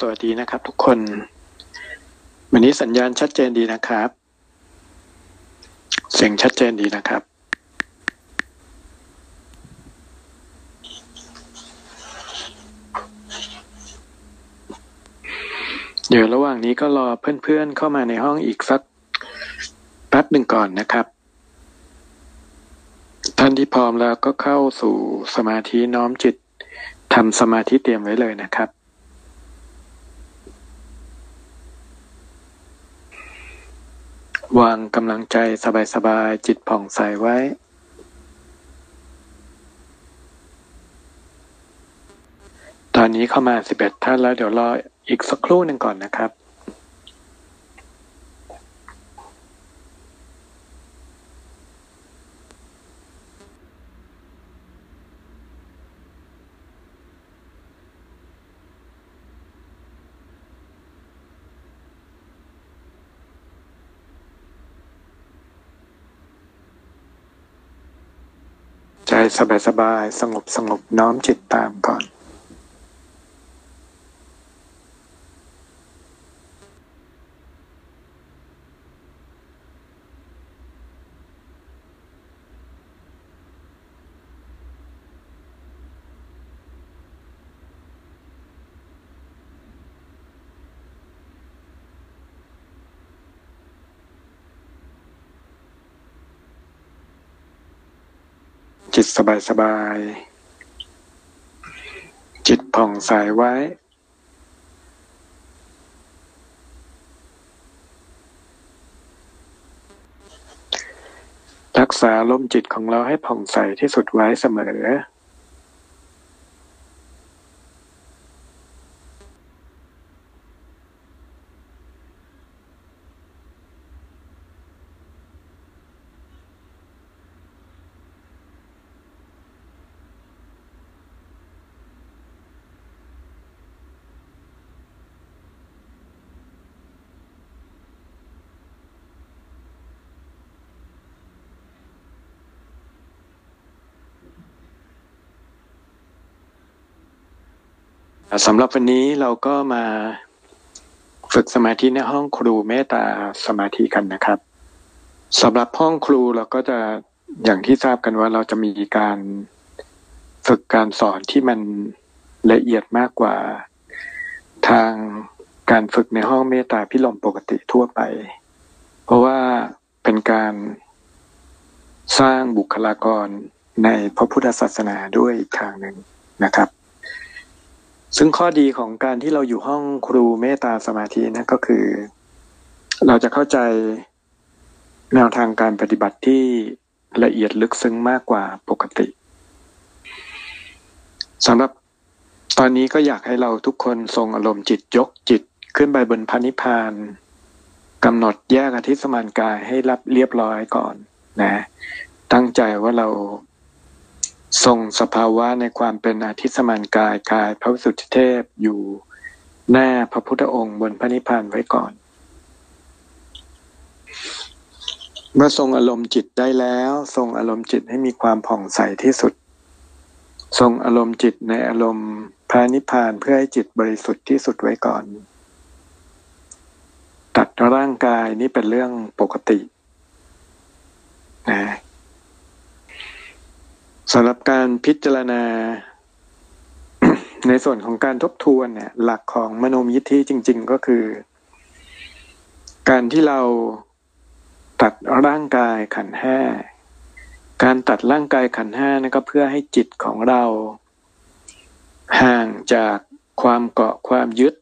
สวัสดีนะครับทุกคน วันนี้สัญญาณชัดเจนดีนะครับ เสียงชัดเจนดีนะครับ เดี๋ยวระหว่างนี้ก็รอเพื่อนๆเข้ามาในห้องอีกสักแป๊บหนึ่งก่อนนะครับ ท่านที่พร้อมแล้วก็เข้าสู่สมาธิน้อมจิตทำสมาธิเตรียมไว้เลยนะครับ วางกำลังใจสบายๆจิตผ่องใสไว้ ตอนนี้เข้ามา11ท่านแล้วเดี๋ยวรออีกสักครู่หนึ่งก่อนนะครับ ใจสบายๆสงบสงบน้อมจิตตามก่อน สบายสบายๆจิตผ่องใสไว้ รักษาลมจิตของเราให้ผ่องใสที่สุดไว้เสมอ สำหรับวันนี้เราก็มาฝึกสมาธิในห้องครูเมตตาสมาธิกันนะครับสำหรับห้องครูเราก็จะอย่างที่ทราบกันว่าเราจะมีการฝึกการสอนที่มันละเอียดมากกว่าทางการฝึกในห้องเมตตาพิลมปกติทั่วไป เพราะว่าเป็นการสร้างบุคลากรในพระพุทธศาสนาด้วยอีกทางหนึ่งนะครับ ซึ่งข้อดีของการที่เราอยู่ห้องครูเมตตาสมาธินะก็คือ เราจะเข้าใจแนวทางการปฏิบัติที่ละเอียดลึกซึ้งมากกว่าปกติสำหรับตอนนี้ก็อยากให้เราทุกคนทรงอารมณ์จิตยกจิตขึ้นไปบนพานิพานกำหนดแยกอธิสมานกายให้รับเรียบร้อยก่อนนะ ตั้งใจว่าเรา ทรงสภาวะในความเป็นอาทิสมานกายกายพระสุทธิเทพอยู่หน้าพระพุทธองค์บนพระนิพพานไว้ก่อน เมื่อทรงอารมณ์จิตได้แล้ว ทรงอารมณ์จิตให้มีความผ่องใสที่สุด ทรงอารมณ์จิตในอารมณ์พระนิพพานเพื่อให้จิตบริสุทธิ์ที่สุดไว้ก่อน ตัดร่างกายนี่เป็นเรื่องปกตินะ สำหรับการพิจารณา ในส่วนของการทบทวนเนี่ย หลักของมโนมยิทธิจริง ๆ ก็คือ การที่เราตัดร่างกายขันห้าการตัดร่างกายขันห้านั่นก็เพื่อให้จิตของเรา ห่างจากความเกาะความยึด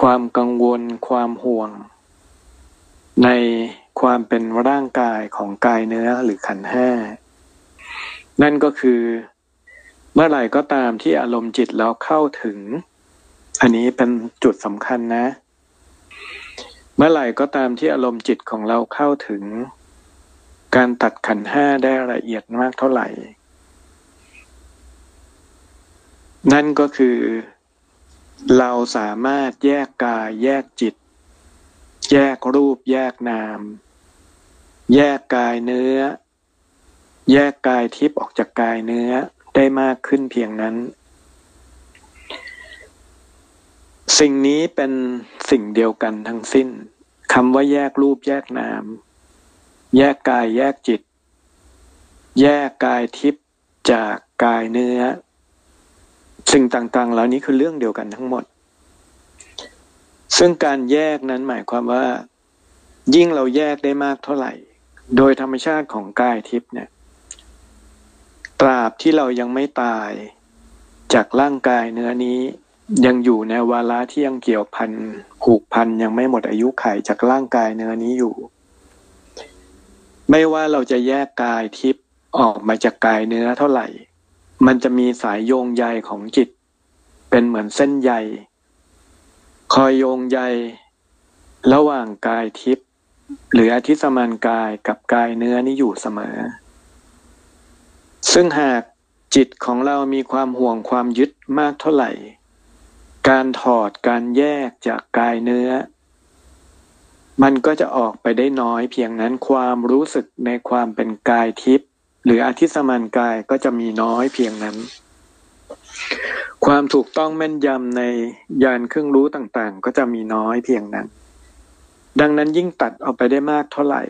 ความกังวล ความห่วง ในความเป็นร่างกายของกายเนื้อหรือขันห้า นั่นก็คือ เมื่อไหร่ก็ตามที่อารมณ์จิตเราเข้าถึง อันนี้เป็นจุดสำคัญนะ เมื่อไหร่ก็ตามที่อารมณ์จิตของเราเข้าถึง การตัดขันห้าได้ละเอียดมากเท่าไหร่ นั่นก็คือ เราสามารถแยกกายแยกจิต แยกรูปแยกนาม แยกกายเนื้อ แยกกายทิพย์ออกจากกายเนื้อได้มากขึ้นเพียงนั้น สิ่งนี้เป็นสิ่งเดียวกันทั้งสิ้นคำว่าแยกรูปแยกนาม แยกกายแยกจิต แยกกายทิพย์จากกายเนื้อ สิ่งต่างๆ เหล่านี้คือเรื่องเดียวกันทั้งหมด ซึ่งการแยกนั้นหมายความว่า ยิ่งเราแยกได้มากเท่าไหร่ โดยธรรมชาติของกายทิพย์เนี่ย ตราบที่เรายังไม่ตาย จากร่างกายเนื้อนี้ ยังอยู่ในวาระที่ยังเกี่ยวพันผูกพันยังไม่หมดอายุไขจากร่างกายเนื้อนี้อยู่ ไม่ว่าเราจะแยกกายทิพย์ออกมาจากกายเนื้อเท่าไหร่ มันจะมีสายโยงใยของจิต เป็นเหมือนเส้นใย คอยโยงใย ระหว่างกายทิพย์หรืออธิสมานกายกับกายเนื้อนี้อยู่เสมอ ซึ่งหากจิตของเรามีความห่วงความยึดมากเท่าไหร่ การถอดการแยกจากกายเนื้อ มันก็จะออกไปได้น้อยเพียงนั้นความรู้สึกในความเป็นกายทิพย์หรืออธิสมานกายก็จะมีน้อยเพียงนั้น ความถูกต้องแม่นยำในยานเครื่องรู้ต่างๆ ก็จะมีน้อยเพียงนั้น ดังนั้นยิ่งตัดออกไปได้มากเท่าไหร่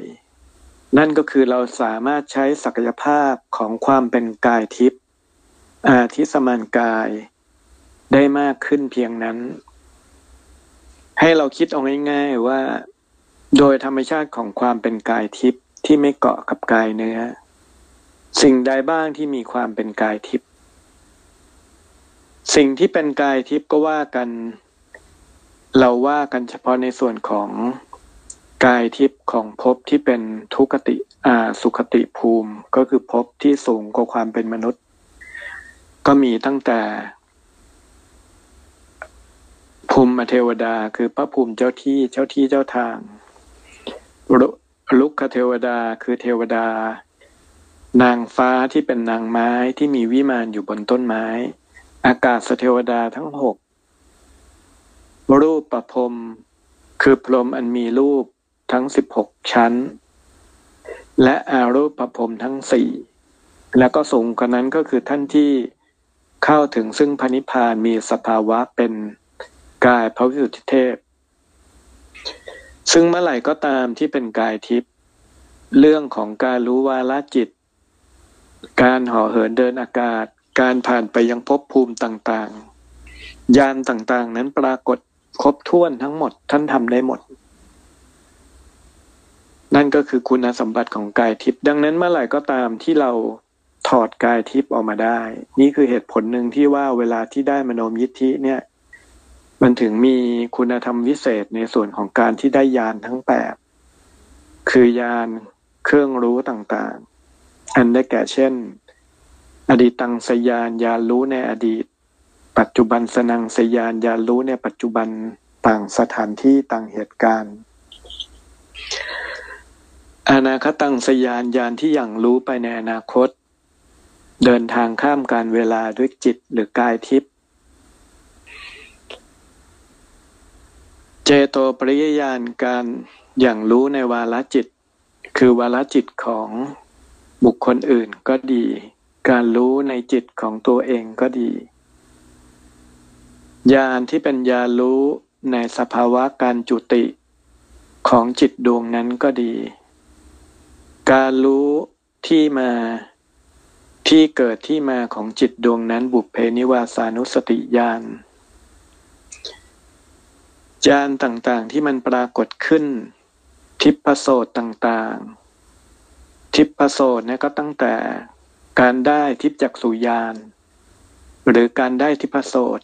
นั่นก็คือเราสามารถใช้ศักยภาพของความเป็นกายทิพย์อาทิสมานกายได้มากขึ้นเพียงนั้น ให้เราคิดเอาง่ายๆว่า โดยธรรมชาติของความเป็นกายทิพย์ที่ไม่เกาะกับกายเนื้อ สิ่งใดบ้างที่มีความเป็นกายทิพย์สิ่งที่เป็นกายทิพย์ก็ว่ากัน เราว่ากันเฉพาะในส่วนของ กายทิพย์ของภพที่เป็นทุกติอ่าสุขติภูมิ ก็คือภพที่สูงกว่าความเป็นมนุษย์ ก็มีตั้งแต่ภูมิเทวดา คือพระภูมิเจ้าที่เจ้าที่เจ้าทางลุกเทวดาคือเทวดา นางฟ้าที่เป็นนางไม้ที่มีวิมานอยู่บนต้นไม้ อากาศเทวดาทั้งหกรูปประพรมคือพรมอันมีรูป ทั้งสิบหกชั้น และอารูปภพทั้งสี่แล้วก็สูงกว่านั้นก็คือท่านที่เข้าถึงซึ่งพนิพานมีสภาวะเป็นกายพระวิสุทธิเทพ ซึ่งเมื่อไหร่ก็ตามที่เป็นกายทิพย์เรื่องของการรู้วาลจิต การห่อเหินเดินอากาศ การผ่านไปยังภพภูมิต่างๆ ยานต่างๆ นั้นปรากฏครบถ้วนทั้งหมดท่านทำได้หมด นั่นก็คือคุณสมบัติของกายทิพย์ดังนั้นเมื่อไหร่ก็ตามที่เราถอดกายทิพย์ออกมาได้ นี่คือเหตุผลหนึ่งที่ว่าเวลาที่ได้มโนมยิทธิเนี่ย มันถึงมีคุณธรรมวิเศษในส่วนของการที่ได้ยานทั้งแปดคือยานเครื่องรู้ต่างๆ อันได้แก่เช่น อดีตตังสยานยานรู้ในอดีต ปัจจุบันสนังสยานยานรู้ในปัจจุบันต่างสถานที่ต่างเหตุการณ์ อนาคตังสยานยานที่อย่างรู้ไปในอนาคต เดินทางข้ามการเวลาด้วยจิตหรือกายทิพย์เจโตปริยญาณการอย่างรู้ในวาลจิต คือวาลจิตของบุคคลอื่นก็ดี การรู้ในจิตของตัวเองก็ดีญาณที่เป็นญารู้ในสภาวะการจุติของจิตดวงนั้นก็ดี การรู้ที่มาที่เกิดที่มาของจิตดวงนั้นบุพเพนิวาสานุสติญาณญาณต่างๆที่มันปรากฏขึ้น ทิพโสตต่างๆ ทิพโสตเนี่ยก็ตั้งแต่การได้ทิพจักสุญาณหรือการได้ทิพโสต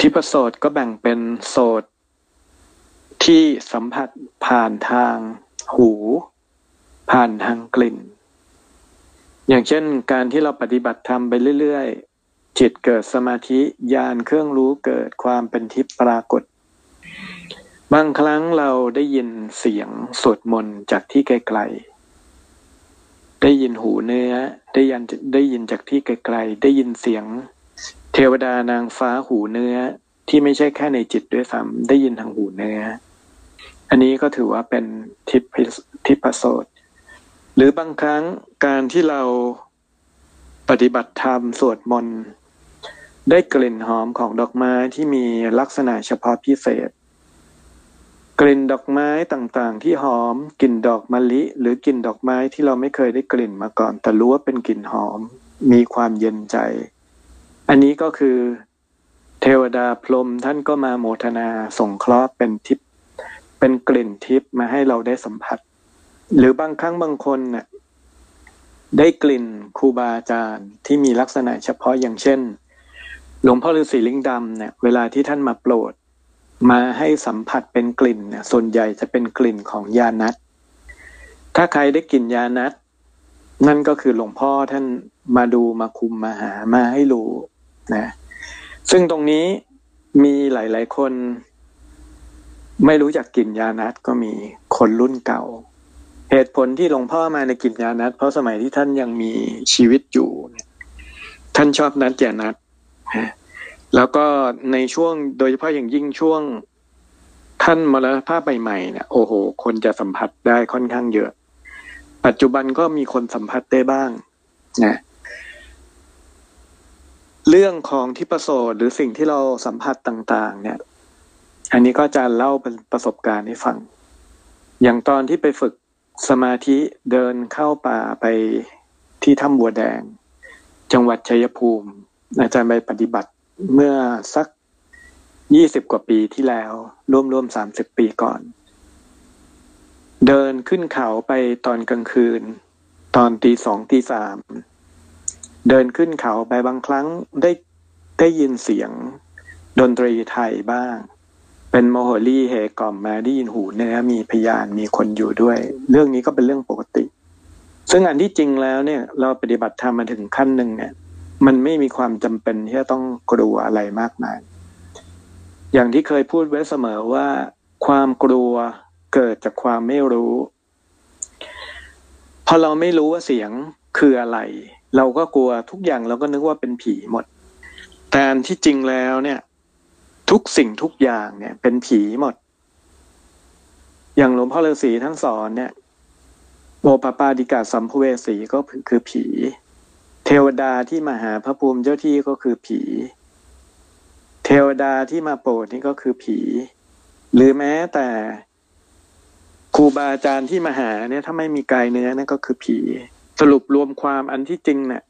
ทิพโสตก็แบ่งเป็นโสตที่สัมผัสผ่านทางหู ผ่านทางกลิ่น อย่างเช่น การที่เราปฏิบัติธรรมไปเรื่อยๆ จิตเกิดสมาธิญาณเครื่องรู้เกิดความเป็นทิพย์ปรากฏ บางครั้งเราได้ยินเสียงสวดมนต์จากที่ไกลๆ ได้ยินหูเนื้อ ได้ยินได้ยินจากที่ไกลๆ ได้ยินเสียง เทวดานางฟ้าหูเนื้อที่ไม่ใช่แค่ในจิตด้วยซ้ำได้ยินทางหูเนื้ออันนี้ก็ถือว่าเป็นทิพทิพโสต รือบางครั้งการที่เราปฏิบัติธรรมสวดมนต์ ได้กลิ่นหอมของดอกไม้ที่มีลักษณะเฉพาะพิเศษ กลิ่นดอกไม้ต่างๆ ที่หอมกลิ่นดอกมะลิ หรือกลิ่นดอกไม้ที่เราไม่เคยได้กลิ่นมาก่อน แต่รู้ว่าเป็นกลิ่นหอม มีความเย็นใจ อันนี้ก็คือเทวดาพรหมท่านก็มาโมทนาส่งเคราะห์เป็นทิพย์เป็นกลิ่นทิพย์มาให้เราได้สัมผัส หรือบางครั้งบางคนเนี่ยได้กลิ่นครูบาอาจารย์ที่มีลักษณะเฉพาะอย่างเช่น หลวงพ่อฤาษีลิงดำเนี่ยเวลาที่ท่านมาโปรด มาให้สัมผัสเป็นกลิ่นเนี่ยส่วนใหญ่จะเป็นกลิ่นของยานัทถ้าใครได้กลิ่นยานัทนั่นก็คือหลวงพ่อท่านมาดูมาคุมมาหามาให้รู้นะซึ่งตรงนี้มีหลาย ๆ คน ไม่รู้จักกลิ่นยานัทก็มีคนรุ่นเก่า เหตุผลที่หลวงพ่อมาในกิจญานัดเพราะสมัยที่ท่านยังมีชีวิตอยู่ท่านชอบนัดแก่นัดแล้วก็ในช่วงโดยเฉพาะอย่างยิ่งช่วงท่านมรณภาพใหม่ๆเนี่ยโอ้โห คนจะสัมผัสได้ค่อนข้างเยอะ ปัจจุบันก็มีคนสัมผัสได้บ้างนะเรื่องของที่ประสหรือสิ่งที่เราสัมผัสต่าง ๆ เนี่ย อันนี้ก็จะเล่าเป็นประสบการณ์ให้ฟัง อย่างตอนที่ไปฝึก สมาธิเดินเข้าป่าไปที่ถ้ำบัวแดง จังหวัดชัยภูมิ อาจารย์ไปปฏิบัติเมื่อสักยี่สิบกว่าปีที่แล้ว ร่วมๆสามสิบปีก่อน เดินขึ้นเขาไปตอนกลางคืน ตอนตีสองตีสามเดินขึ้นเขาไปบางครั้งได้ได้ยินเสียงดนตรีไทยบ้าง เป็นโมโหลี่เฮกล่อมมาได้ยินหูเนี่ยมีพยานมีคนอยู่ด้วย เรื่องนี้ก็เป็นเรื่องปกติ ซึ่งอันที่จริงแล้วเนี่ย เราปฏิบัติธรรมมาถึงขั้นหนึ่งเนี่ย มันไม่มีความจำเป็นที่จะต้องกลัวอะไรมากมาย อย่างที่เคยพูดไว้เสมอว่า ความกลัวเกิดจากความไม่รู้พอเราไม่รู้ว่าเสียงคืออะไร เราก็กลัวทุกอย่างเราก็นึกว่าเป็นผีหมด แต่ที่จริงแล้วเนี่ย ทุกสิ่งทุกอย่างเนี่ย เป็นผีหมด อย่างหลวงพ่อฤาษีท่านสอนเนี่ยโอปปาดิกาสัมภเวสีก็คือผี เทวดาที่มาหาพระภูมิเจ้าที่ก็คือผี เทวดาที่มาโปรดนี่ก็คือผี หรือแม้แต่ครูบาอาจารย์ที่มาหาเนี่ยถ้าไม่มีกายเนื้อนั่นก็คือผี สรุปรวมความอันที่จริงเนี่ย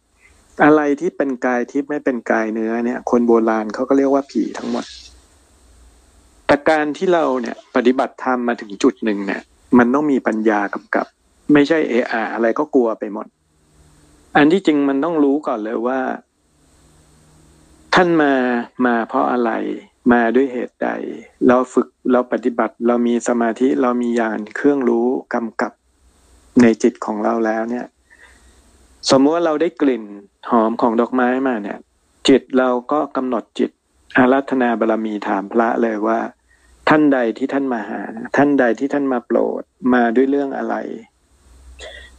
อะไรที่เป็นกายทิพย์ไม่เป็นกายเนื้อเนี่ย คนโบราณเขาก็เรียกว่าผีทั้งหมด แต่การที่เราเนี่ยปฏิบัติธรรมมาถึงจุดหนึ่งเนี่ย มันต้องมีปัญญากำกับ ไม่ใช่เออาอะไรก็กลัวไปหมด อันที่จริงมันต้องรู้ก่อนเลยว่า ท่านมามาเพราะอะไรมาด้วยเหตุใด เราฝึกเราปฏิบัติเรามีสมาธิเรามีญาณเครื่องรู้กำกับในจิตของเราแล้วเนี่ย สมมติว่าเราได้กลิ่นหอมของดอกไม้มาเนี่ย จิตเราก็กำหนดจิตอารัธนาบารมีถามพระเลยว่า ท่านใดที่ท่านมาหา ท่านใดที่ท่านมาโปรดมาด้วยเรื่องอะไร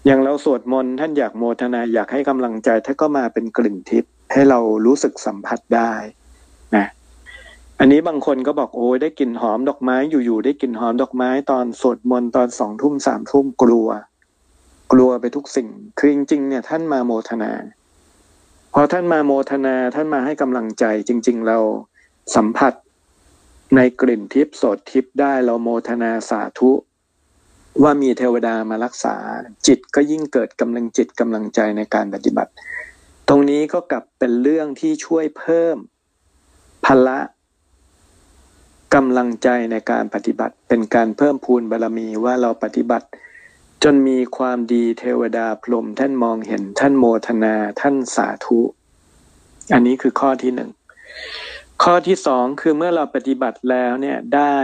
อย่างเราสวดมนต์ท่านอยากโมทนาอยากให้กำลังใจท่านก็มาเป็นกลิ่นทิพย์ให้เรารู้สึกสัมผัสได้นะอันนี้บางคนก็บอกโอ้ยได้กลิ่นหอมดอกไม้อยู่ๆได้กลิ่นหอมดอกไม้ ตอนสวดมนต์ตอนสองทุ่มสามทุ่มกลัว กลัวไปทุกสิ่งคือจริงๆเนี่ยท่านมาโมทนาพอท่านมาโมทนาท่านมาให้กำลังใจจริง ๆ เราสัมผัส ในกลิ่นทิพย์สดทิพย์ได้เราโมทนาสาธุ ว่ามีเทวดามารักษา จิตก็ยิ่งเกิดกำลังจิตกำลังใจในการปฏิบัติ ตรงนี้ก็กลับเป็นเรื่องที่ช่วยเพิ่มพละกำลังใจในการปฏิบัติ เป็นการเพิ่มพูนบารรมีว่าเราปฏิบัติ จนมีความดีเทวดาพรมท่านมองเห็นท่านโมทนาท่านสาธุ อันนี้คือข้อที่หนึ่ง ข้อที่สองคือเมื่อเราปฏิบัติแล้วเนี่ยได้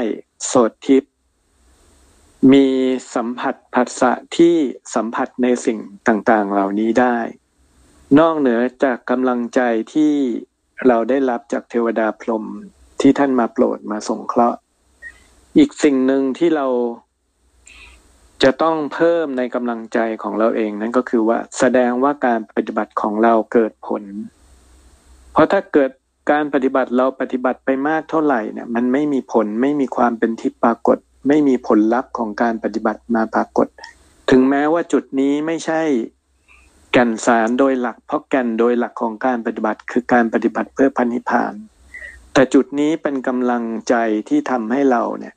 โสดทิพย์มีสัมผัสผัสสะที่สัมผัสในสิ่งต่างๆ เหล่านี้ได้ นอกเหนือจากกำลังใจที่เราได้รับจากเทวดาพรหมที่ท่านมาโปรดมาสงเคราะห์ อีกสิ่งหนึ่งที่เราจะต้องเพิ่มในกำลังใจของเราเองนั่นก็คือว่าแสดงว่าการปฏิบัติของเราเกิดผล เพราะถ้าเกิด การปฏิบัติเราปฏิบัติไปมากเท่าไหร่เนี่ยมันไม่มีผลไม่มีความเป็นทิพย์ปรากฏ ไม่มีผลลัพธ์ของการปฏิบัติมาปรากฏ ถึงแม้ว่าจุดนี้ไม่ใช่แก่นสารโดยหลัก เพราะแก่นโดยหลักของการปฏิบัติ คือการปฏิบัติเพื่อพันธิพาน แต่จุดนี้เป็นกำลังใจที่ทำให้เราเนี่ย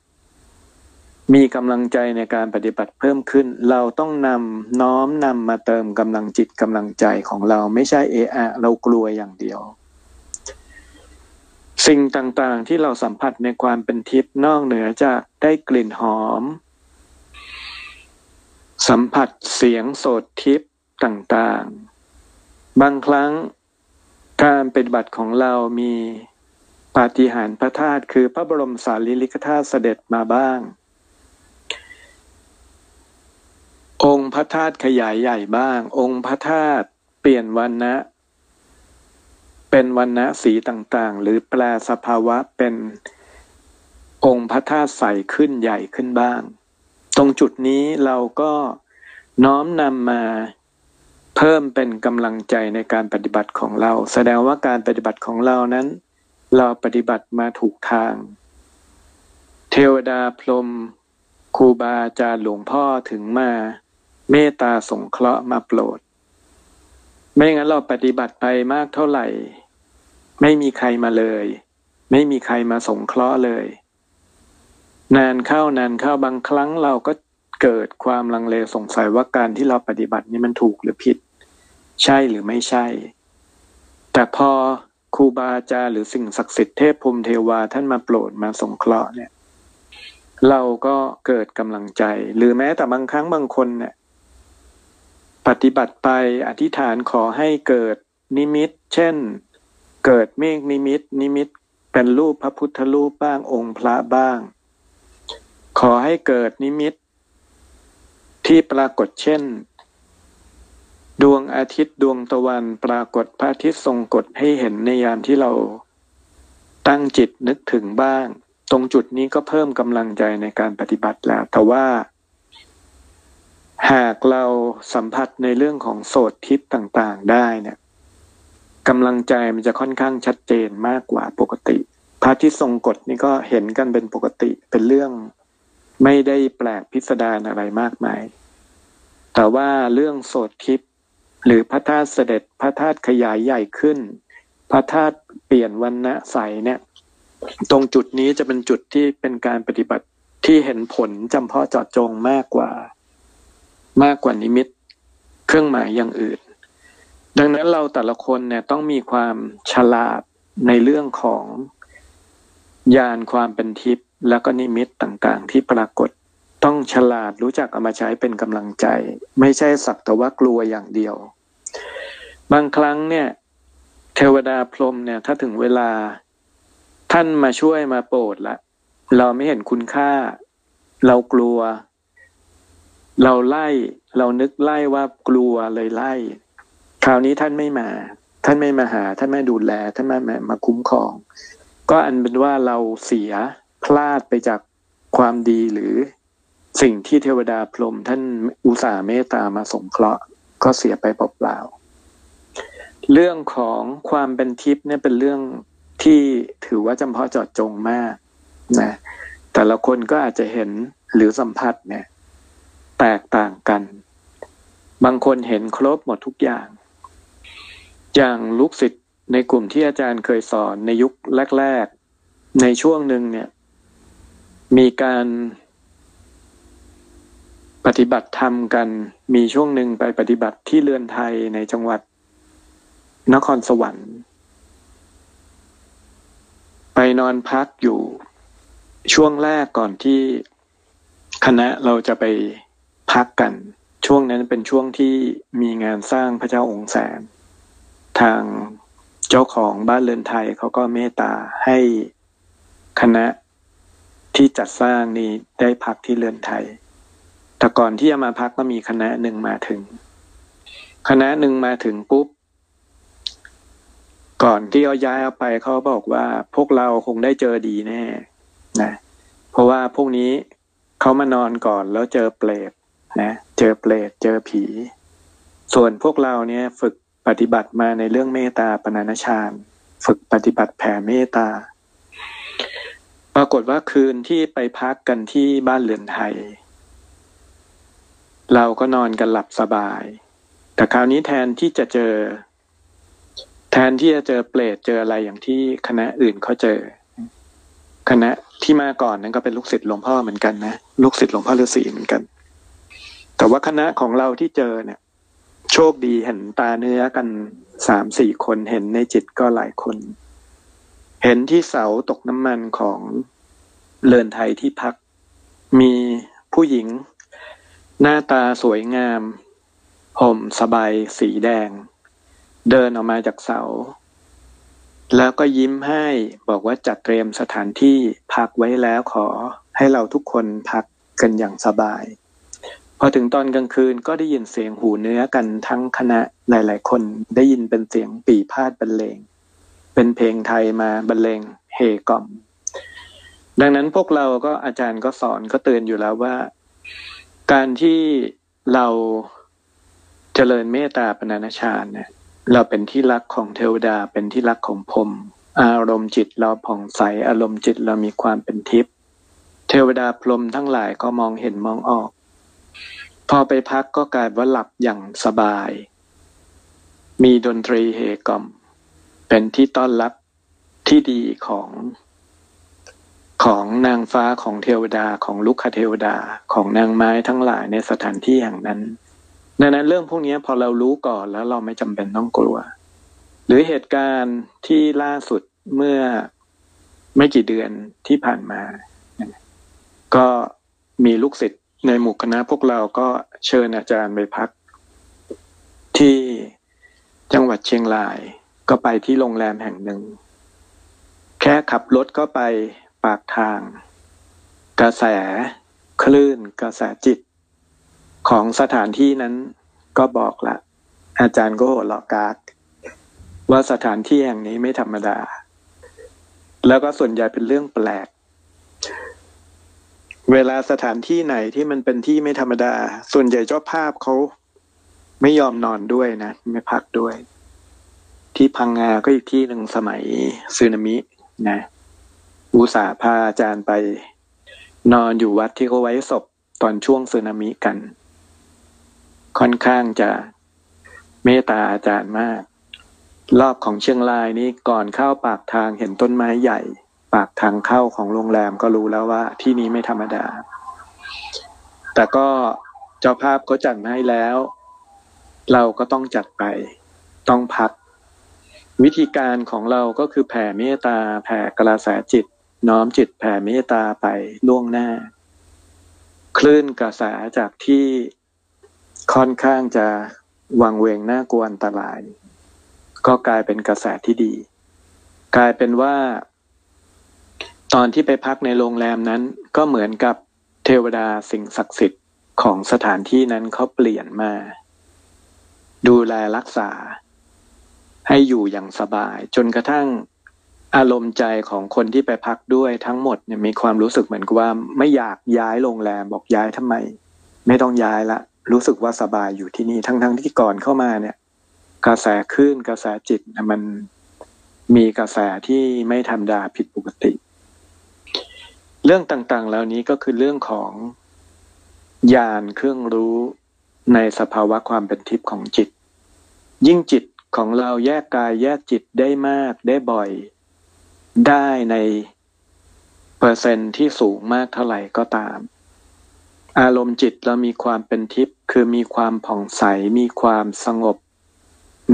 มีกำลังใจในการปฏิบัติเพิ่มขึ้น เราต้องนำน้อมนำมาเติมกำลังจิตกำลังใจของเราไม่ใช่เอะอะเรากลัวอย่างเดียว สิ่งต่างๆที่เราสัมผัสในความเป็นทิพย์นอกเหนือจากได้กลิ่นหอม สัมผัสเสียงโสดทิพย์ต่างๆ บางครั้งการปฏิบัติของเรามีปาฏิหาริย์พระธาตุคือพระบรมสารีริกธาตุเสด็จมาบ้าง องค์พระธาตุขยายใหญ่บ้าง องค์พระธาตุเปลี่ยนวันนะ เป็นวันนะสีต่างๆ หรือแปลสภาวะเป็นองค์พระธาตุใสขึ้นใหญ่ขึ้นบ้าง ตรงจุดนี้เราก็น้อมนำมาเพิ่มเป็นกำลังใจในการปฏิบัติของเรา แสดงว่าการปฏิบัติของเรานั้น เราปฏิบัติมาถูกทาง เทวดาพรมครูบาอาจารย์หลวงพ่อถึงมาเมตตาสงเคราะห์มาโปรด ไม่งั้นเราปฏิบัติไปมากเท่าไหร่ ไม่มีใครมาเลย ไม่มีใครมาสงเคราะห์เลย นานเข้านานเข้าบางครั้งเราก็เกิดความลังเลสงสัยว่าการที่เราปฏิบัตินี้มันถูกหรือผิด ใช่หรือไม่ใช่ แต่พอครูบาอาจารย์หรือสิ่งศักดิ์สิทธิ์เทพพรมเทวาท่านมาโปรดมาสงเคราะห์เนี่ย เราก็เกิดกำลังใจ หรือแม้แต่บางครั้งบางคนเนี่ยปฏิบัติไปอธิษฐานขอให้เกิดนิมิต เช่น เกิดเมฆนิมิตนิมิตเป็นรูปพระพุทธรูปบ้างองค์พระบ้าง ขอให้เกิดนิมิต ที่ปรากฏเช่น ดวงอาทิตย์ดวงตะวันปรากฏพระอาทิตย์ทรงกฎให้เห็นในยามที่เราตั้งจิตนึกถึงบ้าง ตรงจุดนี้ก็เพิ่มกำลังใจในการปฏิบัติแล้ว แต่ว่า หากเราสัมผัสในเรื่องของโสดทิพย์ต่าง ๆ ได้เนี่ย กำลังใจมันจะค่อนข้างชัดเจนมากกว่าปกติพระที่ทรงกฎนี่ก็เห็นกันเป็นปกติเป็นเรื่องไม่ได้แปลกพิสดารอะไรมากมาย แต่ว่าเรื่องโสดทิพย์หรือพระธาตุเสด็จพระธาตุขยายใหญ่ขึ้น พระธาตุเปลี่ยนวันนะใสเนี่ย ตรงจุดนี้จะเป็นจุดที่เป็นการปฏิบัติที่เห็นผลจำเพาะเจาะจงมากกว่า มากกว่านิมิต เครื่องหมายอย่างอื่น ดังนั้นเราแต่ละคนเนี่ยต้องมีความฉลาดในเรื่องของญาณความเป็นทิพย์แล้วก็นิมิตต่างๆ ที่ปรากฏต้องฉลาดรู้จักเอามาใช้เป็นกำลังใจ ไม่ใช่สักแต่ว่ากลัวอย่างเดียว บางครั้งเนี่ย เทวดาพรหมเนี่ย ถ้าถึงเวลาท่านมาช่วยมาโปรดละ เราไม่เห็นคุณค่า เรากลัว เราไล่ เรานึกไล่ว่ากลัวเลยไล่ คราวนี้ท่านไม่มา ท่านไม่มาหา ท่านไม่ดูแล ท่านไม่มาคุ้มครอง ก็อันเป็นว่าเราเสียพลาดไปจากความดีหรือสิ่งที่เทวดาพรมท่านอุตส่าห์เมตตามาสงเคราะห์ก็เสียไปเปล่าๆเรื่องของความเป็นทิพย์เนี่ยเป็นเรื่องที่ถือว่าจำเพาะเจาะจงมากนะแต่ละคนก็อาจจะเห็นหรือสัมผัสเนี่ย แตกต่างกัน บางคนเห็นครบหมดทุกอย่าง อย่างลูกศิษย์ในกลุ่มที่อาจารย์เคยสอนในยุคแรก ๆ ในช่วงหนึ่งเนี่ย มีการปฏิบัติธรรมกัน มีช่วงหนึ่งไปปฏิบัติที่เรือนไทยในจังหวัด นครสวรรค์ ไปนอนพักอยู่ช่วงแรกก่อนที่คณะเราจะไปพักกัน ช่วงนั้นเป็นช่วงที่มีงานสร้างพระเจ้าองค์แสน ทางเจ้าของบ้านเรือนไทยเขาก็เมตตาให้คณะที่จัดสร้างนี้ได้พักที่เรือนไทย แต่ก่อนที่จะมาพักก็มีคณะหนึ่งมาถึง คณะหนึ่งมาถึงปุ๊บ ก่อนที่เขาย้ายเอาไปเขาบอกว่าพวกเราคงได้เจอดีแน่นะเพราะว่าพวกนี้เขามานอนก่อนแล้วเจอเปรตนะ เจอเปรตเจอผี ส่วนพวกเราเนี่ยฝึก ปฏิบัติมาในเรื่องเมตตาปณานชาญฝึกปฏิบัติแผ่เมตตา ปรากฏว่าคืนที่ไปพักกันที่บ้านเรือนไทย เราก็นอนกันหลับสบายแแต่คราวนี้แทนที่จะเจอ แทนที่จะเจอเปรตเจออะไรอย่างที่คณะอื่นเขาเจอ คณะที่มาก่อนนั้นก็เป็นลูกศิษย์หลวงพ่อเหมือนกันนะลูกศิษย์หลวงพ่อฤาษีเหมือนกัน แต่ว่าคณะของเราที่เจอเนี่ย โชคดีเห็นตาเนื้อกันสามสี่คนเห็นในจิตก็หลายคน เห็นที่เสาตกน้ำมันของเรือนไทยที่พัก มีผู้หญิง หน้าตาสวยงามห่มสบายสีแดง เดินออกมาจากเสา แล้วก็ยิ้มให้บอกว่าจัดเตรียมสถานที่พักไว้แล้วขอให้เราทุกคนพักกันอย่างสบาย พอถึงตอนกลางคืนก็ได้ยินเสียงหูเนื้อกันทั้งคณะหลาย ๆ คนได้ยินเป็นเสียงปีพาดบรรเลง เป็นเพลงไทยมาบรรเลงเฮกล่อม ดังนั้นพวกเราก็อาจารย์ก็สอนก็เตือนอยู่แล้วว่า การที่เราเจริญเมตตาปนาชาเนี่ยเราเป็นที่รักของเทวดาเป็นที่รักของพรมอารมณ์จิตเราผ่องใสอารมณ์จิตเรามีความเป็นทิพย์เทวดาพรมทั้งหลายก็มองเห็นมองออก พอไปพักก็กลายว่าหลับอย่างสบาย มีดนตรีเฮกอม เป็นที่ต้อนรับที่ดีของ ของนางฟ้าของเทวดาของลุกคเทวดาของนางไม้ทั้งหลายในสถานที่แห่งนั้นดังนั้นเรื่องพวกนี้พอเรารู้ก่อนแล้วเราไม่จำเป็นต้องกลัว หรือเหตุการณ์ที่ล่าสุดเมื่อไม่กี่เดือนที่ผ่านมา ก็มีลูกศิษย์ ในหมู่คณะพวกเราก็เชิญอาจารย์ไปพัก ที่จังหวัดเชียงราย ก็ไปที่โรงแรมแห่งหนึ่ง แค่ขับรถก็ไปปากทาง กระแส คลื่น กระแสจิต ของสถานที่นั้นก็บอกละ อาจารย์ก็โหัวเรากากว่าสถานที่แห่งนี้ไม่ธรรมดา แล้วก็ส่วนใหญ่เป็นเรื่องแปลก เวลาสถานที่ไหนที่มันเป็นที่ไม่ธรรมดา ส่วนใหญ่เจ้าภาพเขาไม่ยอมนอนด้วยนะ ไม่พักด้วย ที่พังงาก็อีกที่หนึ่งสมัยซึนามินะอุสาพาอาจารย์ไปนอนอยู่วัดที่เขาไว้ศพตอนช่วงซึนามิกัน ค่อนข้างจะเมตตาอาจารย์มาก รอบของเชียงรายนี้ก่อนเข้าปากทางเห็นต้นไม้ใหญ่ ปากทางเข้าของโรงแรมก็รู้แล้วว่าที่นี้ไม่ธรรมดา แต่ก็เจ้าภาพเขาจัดให้แล้ว เราก็ต้องจัดไป ต้องพัก วิธีการของเราก็คือแผ่เมตตา แผ่กระแสจิต น้อมจิตแผ่เมตตาไปล่วงหน้า คลื่นกระแสจากที่ค่อนข้างจะวังเวงน่ากลัวอันตราย ก็กลายเป็นกระแสที่ดี กลายเป็นว่า ตอนที่ไปพักในโรงแรมนั้นก็เหมือนกับเทวดาสิ่งศักดิ์สิทธิ์ของสถานที่นั้นเขาเปลี่ยนมา ดูแลรักษา ให้อยู่อย่างสบาย จนกระทั่งอารมณ์ใจของคนที่ไปพักด้วยทั้งหมดเนี่ยมีความรู้สึกเหมือนกับว่าไม่อยากย้ายโรงแรมบอกย้ายทำไม ไม่ต้องย้ายละ รู้สึกว่าสบายอยู่ที่นี่ทั้งๆทที่ก่อนเข้ามาเนี่ย กระแสคลื่นกระแสจิตมันมีกระแสที่ไม่ธรรมดาผิดปกติ เรื่องต่างๆ เหล่านี้ก็คือเรื่องของญาณเครื่องรู้ในสภาวะความเป็นทิพย์ของจิต ยิ่งจิตของเราแยกกายแยกจิตได้มากได้บ่อย ได้ในเปอร์เซ็นต์ที่สูงมากเท่าไหร่ก็ตาม อารมณ์จิตเรามีความเป็นทิพย์คือมีความผ่องใส มีความสงบ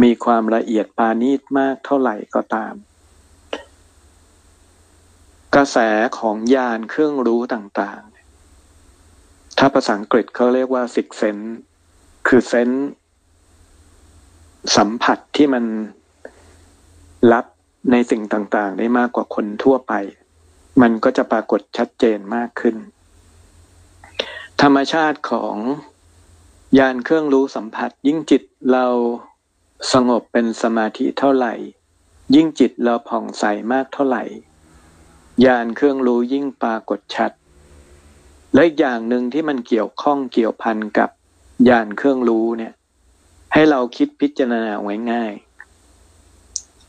มีความละเอียดปานีตมากเท่าไหร่ก็ตาม กระแสของญาณเครื่องรู้ต่างๆ ถ้าภาษาอังกฤษเขาเรียกว่าสิกเซนคือเซนสัมผัสที่มันรับในสิ่งต่างๆ ได้มากกว่าคนทั่วไป มันก็จะปรากฏชัดเจนมากขึ้น ธรรมชาติของยานเครื่องรู้สัมผัส ยิ่งจิตเราสงบเป็นสมาธิเท่าไหร่ ยิ่งจิตเราผ่องใสมากเท่าไหร่ ยานเครื่องรู้ยิ่งปรากฏชัด และอีกอย่างหนึ่งที่มันเกี่ยวข้องเกี่ยวพันกับยานเครื่องรู้เนี่ย ให้เราคิดพิจารณาไว้ง่าย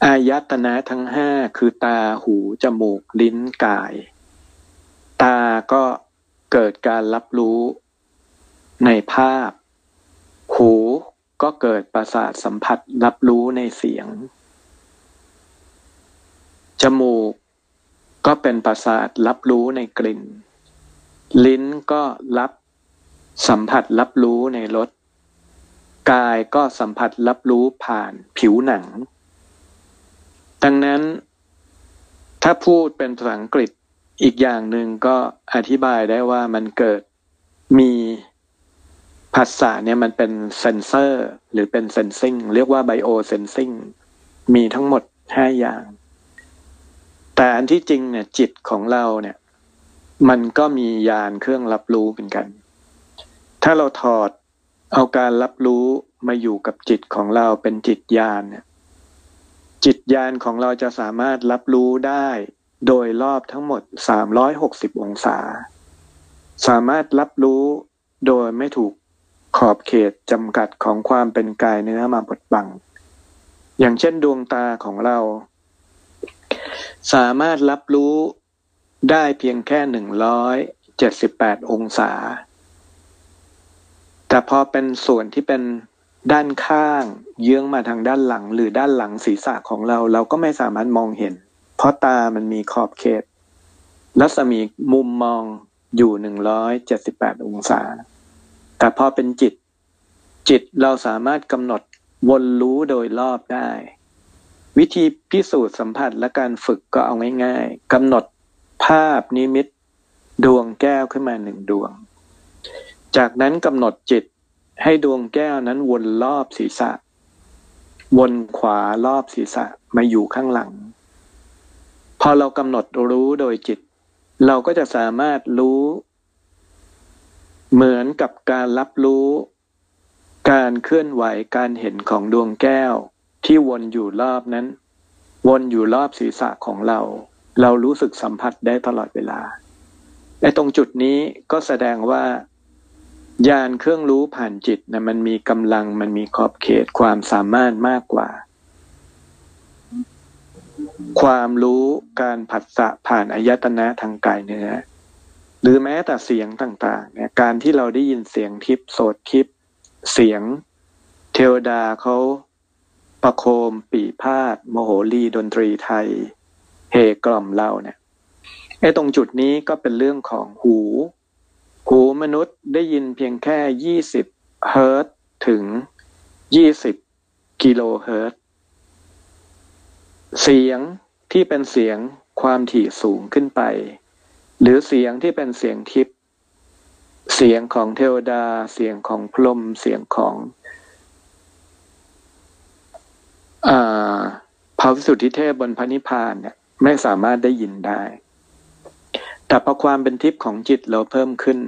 อายตนะทั้งห้าคือตาหู จมูก ลิ้นกาย ตาก็เกิดการรับรู้ในภาพ หูก็เกิดประสาทสัมผัสรับรู้ในเสียง จมูก ก็เป็นประสาทรับรู้ในกลิ่น ลิ้นก็รับสัมผัสรับรู้ในรสกายก็สัมผัสรับรู้ผ่านผิวหนัง ดังนั้น ถ้าพูดเป็นภาษาอังกฤษอีกอย่างหนึ่งก็อธิบายได้ว่ามันเกิดมีภาษาเนี่ยมันเป็นเซนเซอร์ หรือเป็นเซนซิงเรียกว่าไบโอเซนซิงมีทั้งหมดห้าอย่าง แต่อันที่จริงเนี่ยจิตของเราเนี่ย มันก็มียานเครื่องรับรู้เป็นกัน ถ้าเราถอดเอาการรับรู้มาอยู่กับจิตของเราเป็นจิตยานเนี่ยจิตยานของเราจะสามารถรับรู้ได้โดยรอบทั้งหมด 360 องศา สามารถรับรู้โดยไม่ถูกขอบเขตจำกัดของความเป็นกายเนื้อมาบดบัง อย่างเช่นดวงตาของเรา สามารถรับรู้ได้เพียงแค่178องศา แต่พอเป็นส่วนที่เป็นด้านข้าง เยื้องมาทางด้านหลัง หรือด้านหลังศีรษะของเรา เราก็ไม่สามารถมองเห็น เพราะตามันมีขอบเขต รัศมีมุมมองอยู่หนึ่งร้อยเจ็ดสิบแปดองศา แต่พอเป็นจิต จิตเราสามารถกำหนดวนรู้โดยรอบได้ วิธีพิสูจน์สัมผัสและการฝึกก็เอาง่าย ๆกำหนดภาพนิมิตดวงแก้วขึ้นมาหนึ่งดวง จากนั้นกำหนดจิตให้ดวงแก้วนั้นวนรอบศีรษะ วนขวารอบศีรษะมาอยู่ข้างหลัง พอเรากำหนดรู้โดยจิต เราก็จะสามารถรู้ เหมือนกับการรับรู้ การเคลื่อนไหวการเห็นของดวงแก้ว ที่วนอยู่รอบนั้น วนอยู่รอบศีรษะของเรา เรารู้สึกสัมผัสได้ตลอดเวลาไอ้ตรงจุดนี้ก็แสดงว่า ยานเครื่องรู้ผ่านจิตนะมันมีกำลังมันมีขอบเขตความสามารถมากกว่า ความรู้การผัสสะผ่านอายตนะทางกายเนื้อหรือแม้แต่เสียงต่างๆเนี่ยการที่เราได้ยินเสียงทิพย์โสตทิพย์เสียงเทวดาเขา ประโคมปี่พาทย์โมโหรีดนตรีไทย เห่กล่อมเราเนี่ยไอ้ตรงจุดนี้ก็เป็นเรื่องของหู หูมนุษย์ได้ยินเพียงแค่ยี่สิบเฮิร์ตถึงยี่สิบกิโลเฮิร์ตเสียงที่เป็นเสียงความถี่สูงขึ้นไป หรือเสียงที่เป็นเสียงทิพย์เสียงของเทวดา เสียงของพรหมเสียงของอ พระวิสุทธิเทพบนพระนิพพานเนี่ยไม่สามารถได้ยินได้ แต่พอความเป็นทิพย์ของจิตเราเพิ่มขึ้น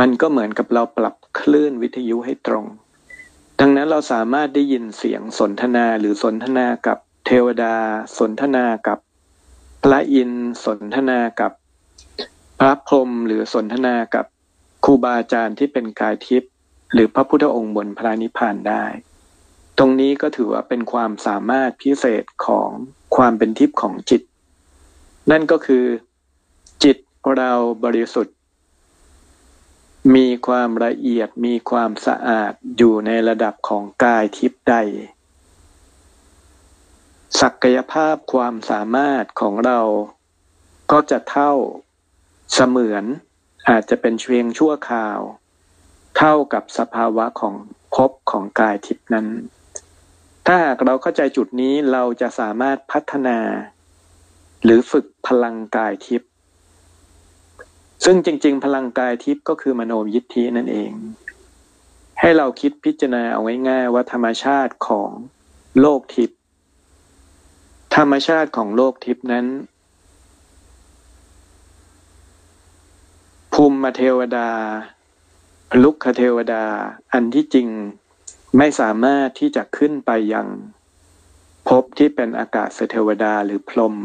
มันก็เหมือนกับเราปรับคลื่นวิทยุให้ตรง ดังนั้นเราสามารถได้ยินเสียงสนทนาหรือสนทนากับเทวดา สนทนากับพระอินทร์สนทนากับพระพรหมหรือสนทนากับครูบาอาจารย์ที่เป็นกายทิพย์หรือพระพุทธองค์บนพระนิพพานได้ ตรงนี้ก็ถือว่าเป็นความสามารถพิเศษของความเป็นทิพย์ของจิต นั่นก็คือ จิตเราบริสุทธิ์ มีความละเอียดมีความสะอาดอยู่ในระดับของกายทิพย์ใด ศักยภาพความสามารถของเราก็จะเท่าเสมือนอาจจะเป็นเชียงชั่วคราว เท่ากับสภาวะของภพของกายทิพนั้น ถ้าหากเราเข้าใจจุดนี้เราจะสามารถพัฒนา หรือฝึกพลังกายทิพย์ซึ่งจริง ๆ พลังกายทิพย์ก็คือมโนยิทธินั่นเอง ให้เราคิดพิจารณาเอาไว้ง่ายว่าธรรมชาติของโลกทิพย์ธรรมชาติของโลกทิพย์นั้นภูมิเทวดาลุกคเทวดา อันที่จริง ไม่สามารถที่จะขึ้นไปยังภพที่เป็นอากาศเทวดาหรือพรหม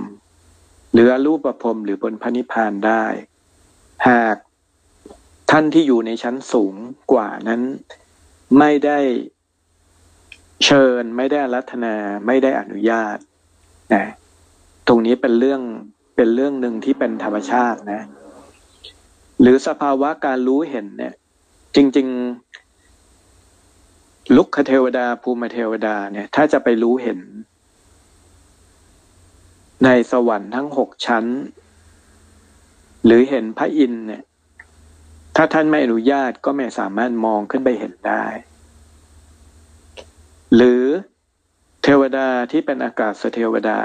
หรือรูปประพรมหรือบนพระนิพพานได้ หากท่านที่อยู่ในชั้นสูงกว่านั้น ไม่ได้เชิญไม่ได้รัตนาไม่ได้อนุญาตนะตรงนี้เป็นเรื่องเป็นเรื่องหนึ่งที่เป็นธรรมชาตินะ หรือสภาวะการรู้เห็นเนี่ย จริง ลุกคเทวดาภูมิเทวดาเนี่ย ถ้าจะไปรู้เห็น ในสวรรค์ทั้งหกชั้น หรือเห็นพระอินทร์เนี่ย ถ้าท่านไม่อนุญาตก็ไม่สามารถมองขึ้นไปเห็นได้ หรือเทวดาที่เป็นอากาศเทวดา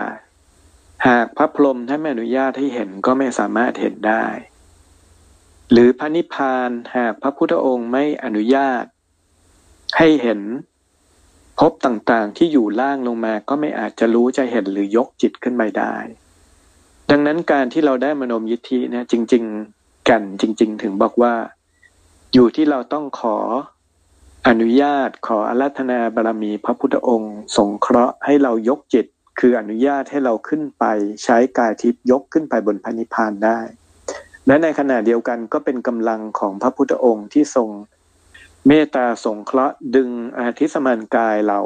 หากพระพรหมท่านไม่อนุญาตให้เห็นก็ไม่สามารถเห็นได้ หรือพระนิพพานหากพระพุทธองค์ไม่อนุญาต ให้เห็นพบต่างๆที่อยู่ล่างลงมาก็ไม่อาจจะรู้จะเห็นหรือยกจิตขึ้นไปได้ ดังนั้นการที่เราได้มโนมยิทธิเนี่ยจริงๆกันจริง ๆ ถึงบอกว่า อยู่ที่เราต้องขออนุญาตขออารัธนาบารมีพระพุทธองค์ สงเคราะห์ให้เรายกจิต คืออนุญาตให้เราขึ้นไป ใช้กายทิพย์ยกขึ้นไปบนพระนิพพานได้ และในขณะเดียวกันก็เป็นกำลังของพระพุทธองค์ที่ทรง เมตตาสงเคราะห์ดึงอาทิสมานกายเรา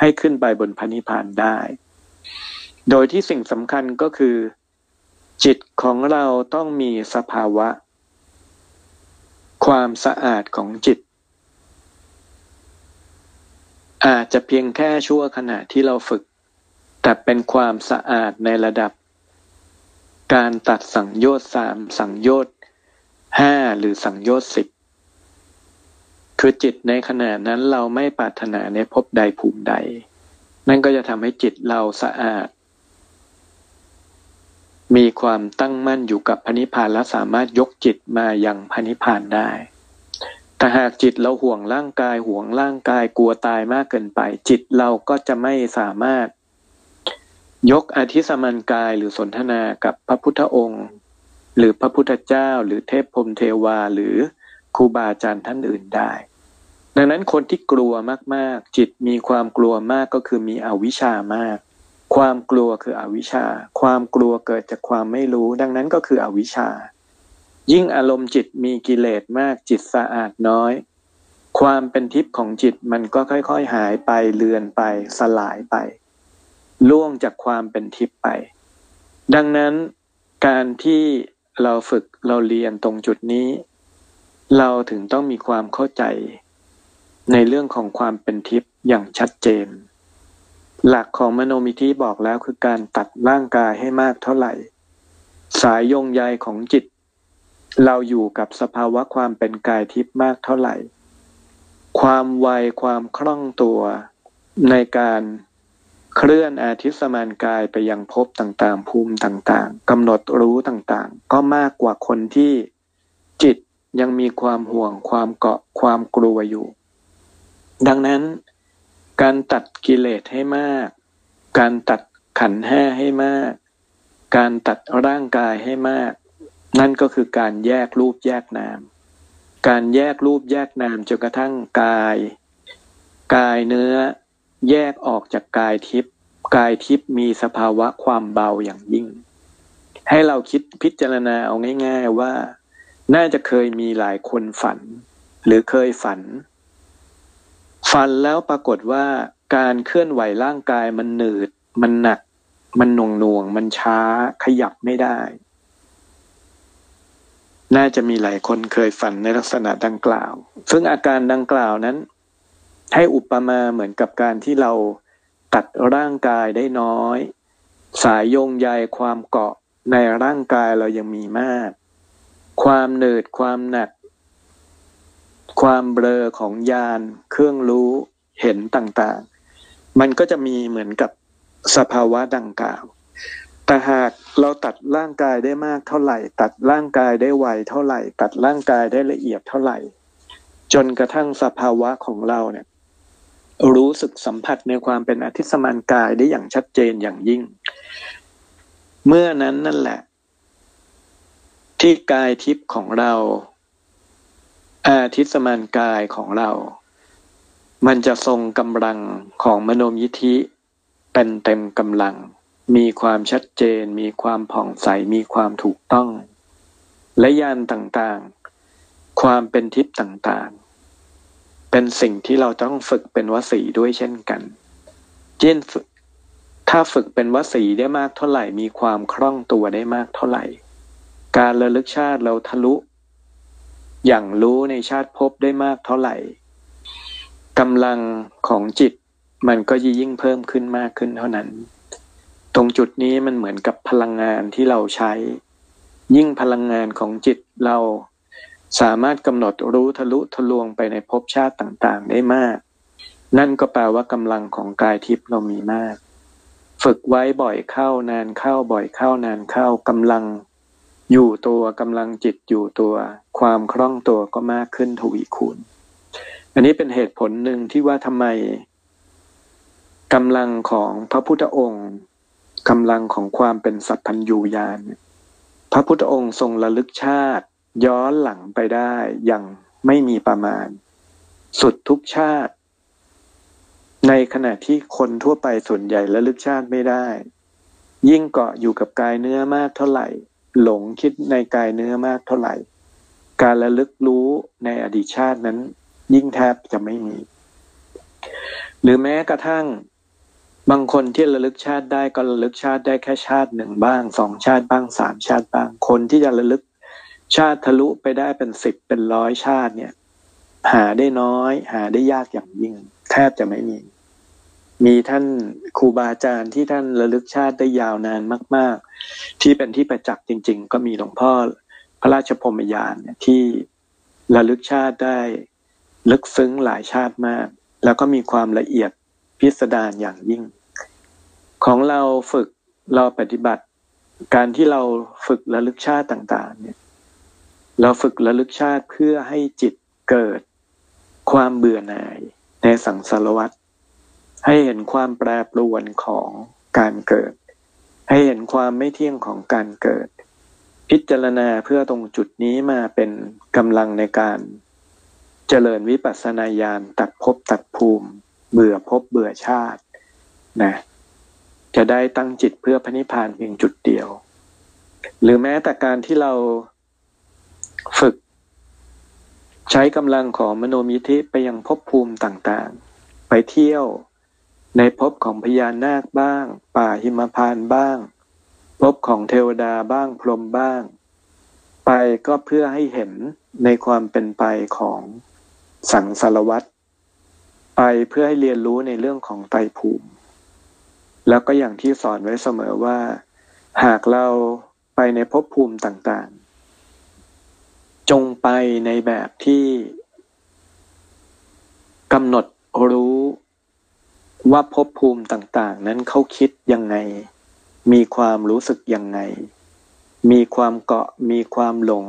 ให้ขึ้นไปบนพระนิพพานได้ โดยที่สิ่งสำคัญก็คือ จิตของเราต้องมีสภาวะ ความสะอาดของจิต อาจจะเพียงแค่ชั่วขณะที่เราฝึก แต่เป็นความสะอาดในระดับ การตัดสังโยชน์สามสังโยชน์ห้าหรือสังโยชน์สิบ คือจิตในขณะนั้นเราไม่ปรารถนาในภพใดภูมิใด นั่นก็จะทำให้จิตเราสะอาด มีความตั้งมั่นอยู่กับพระนิพพานและสามารถยกจิตมายังพระนิพพานได้แต่หากจิตเราห่วงร่างกายห่วงร่างกายกลัวตายมากเกินไป จิตเราก็จะไม่สามารถ ยกอธิสมันกายหรือสนทนากับพระพุทธองค์ หรือพระพุทธเจ้า หรือเทพพรมเทวาหรือ ครูบาอาจารย์ท่านอื่นได้ ดังนั้นคนที่กลัวมากๆ จิตมีความกลัวมากก็คือมีอวิชามาก ความกลัวคืออวิชชา ความกลัวเกิดจากความไม่รู้ ดังนั้นก็คืออวิชชา ยิ่งอารมณ์จิตมีกิเลสมากจิตสะอาดน้อย ความเป็นทิพย์ของจิตมันก็ค่อยๆ หายไปเลือนไปสลายไป ล่วงจากความเป็นทิพย์ไป ดังนั้นการที่เราฝึกเราเรียนตรงจุดนี้ เราถึงต้องมีความเข้าใจ ในเรื่องของความเป็นทิพย์อย่างชัดเจน หลักของมโนมิธิบอกแล้วคือการตัดร่างกายให้มากเท่าไหร่ สายยงใยของจิต เราอยู่กับสภาวะความเป็นกายทิพย์มากเท่าไหร่ ความไวความคล่องตัวในการเคลื่อนอาทิตสมานกายไปยังภพต่างๆ ภูมิต่างๆกำหนดรู้ต่างๆ ก็มากกว่าคนที่จิต ยังมีความห่วงความเกาะความกลัวอยู่ ดังนั้น การตัดกิเลสให้มาก การตัดขันห้าให้มาก การตัดร่างกายให้มาก นั่นก็คือการแยกรูปแยกนาม การแยกรูปแยกนามจนกระทั่งกาย กายเนื้อ แยกออกจากกายทิพย์กายทิพย์มีสภาวะความเบาอย่างยิ่ง ให้เราคิดพิจารณาเอาง่าย ๆว่า น่าจะเคยมีหลายคนฝัน หรือเคยฝัน ฝันแล้วปรากฏว่าการเคลื่อนไหวร่างกายมันหนืด มันหนัก มันหน่วงหน่วง มันช้าขยับไม่ได้ น่าจะมีหลายคนเคยฝันในลักษณะดังกล่าว ซึ่งอาการดังกล่าวนั้น ให้อุปมาเหมือนกับการที่เราตัดร่างกายได้น้อย สายโยงใยความเกาะในร่างกายเรายังมีมาก ความเหนืดความหนัก ความเบลอของยานเครื่องรู้เห็นต่างๆ มันก็จะมีเหมือนกับสภาวะดังกล่าว แต่หากเราตัดร่างกายได้มากเท่าไหร่ ตัดร่างกายได้ไวเท่าไหร่ ตัดร่างกายได้ละเอียดเท่าไหร่ จนกระทั่งสภาวะของเราเนี่ย รู้สึกสัมผัสในความเป็นอธิสมานกายได้อย่างชัดเจนอย่างยิ่ง เมื่อนั้นนั่นแหละ ที่กายทิพย์ของเรา อาทิตสมานกายของเรา มันจะทรงกำลังของมโนมยิธิเป็นเต็มกำลัง มีความชัดเจน มีความผ่องใส มีความถูกต้อง และยานต่างๆ ความเป็นทิพย์ต่างๆ เป็นสิ่งที่เราต้องฝึกเป็นวสีด้วยเช่นกัน เช่นถ้าฝึกเป็นวสีได้มากเท่าไหร่ มีความคล่องตัวได้มากเท่าไหร่ การระลึกชาติเราทะลุ อย่างรู้ในชาติพบได้มากเท่าไหร่กำลังของจิตมันก็ยิ่งเพิ่มขึ้นมากขึ้นเท่านั้น ตรงจุดนี้มันเหมือนกับพลังงานที่เราใช้ ยิ่งพลังงานของจิตเราสามารถกำหนดรู้ทะลุทะลวงไปในภพชาติต่างๆ ได้มาก นั่นก็แปลว่ากำลังของกายทิพย์เรามีมาก ฝึกไว้บ่อยเข้านานเข้าบ่อยเข้านานเข้ากำลัง อยู่ตัวกำลังจิตอยู่ตัว ความคล่องตัวก็มากขึ้นทวีคูณ อันนี้เป็นเหตุผลหนึ่งที่ว่าทำไมกำลังของพระพุทธองค์กำลังของความเป็นสัพพัญญูญาณพระพุทธองค์ทรงระลึกชาติ ย้อนหลังไปได้อย่างไม่มีประมาณ สุดทุกชาติ ในขณะที่คนทั่วไปส่วนใหญ่ระลึกชาติไม่ได้ ยิ่งเกาะอยู่กับกายเนื้อมากเท่าไหร่ หลงคิดในกายเนื้อมากเท่าไหร่ การระลึกรู้ในอดีตชาตินั้น ยิ่งแทบจะไม่มี หรือแม้กระทั่งบางคนที่ระลึกชาติได้ก็ระลึกชาติได้แค่ชาติหนึ่งบ้างสองชาติบ้างสามชาติบ้าง คนที่จะระลึกชาติทะลุไปได้เป็นสิบเป็นร้อยชาติเนี่ย หาได้น้อย หาได้ยากอย่างยิ่ง แทบจะไม่มี มีท่านครูบาอาจารย์ที่ท่านระลึกชาติได้ยาวนานมาก ๆ ที่เป็นที่ประจักษ์จริง ๆ ก็มีหลวงพ่อพระราชพรมยานี่ที่ระลึกชาติได้ลึกซึ้งหลายชาติมาก แล้วก็มีความละเอียดพิสดารอย่างยิ่ง ของเราฝึกเราปฏิบัติ การที่เราฝึกระลึกชาติต่าง ๆ เนี่ย เราฝึกระลึกชาติเพื่อให้จิตเกิดความเบื่อหน่ายในสังสารวัฏ ให้เห็นความแปรปรวนของการเกิด ให้เห็นความไม่เที่ยงของการเกิด พิจารณาเพื่อตรงจุดนี้มาเป็นกำลังในการเจริญวิปัสสนาญาณตัดภพตัดภูมิ เบื่อภพเบื่อชาตินะจะได้ตั้งจิตเพื่อพระนิพพานเพียงจุดเดียว หรือแม้แต่การที่เราฝึก ใช้กำลังของมโนมิธิไปยังภพภูมิต่างๆ ไปเที่ยว ในภพของพญานาคบ้าง ป่าหิมพานบ้างภพของเทวดาบ้างพรหมบ้าง ไปก็เพื่อให้เห็นในความเป็นไปของสังสารวัตรไปเพื่อให้เรียนรู้ในเรื่องของไตภูมิ แล้วก็อย่างที่สอนไว้เสมอว่า หากเราไปในภพภูมิต่างๆ จงไปในแบบที่กำหนดรู้ ว่าภพภูมิต่างๆ นั้นเขาคิดยังไง มีความรู้สึกยังไง มีความเกาะ มีความหลง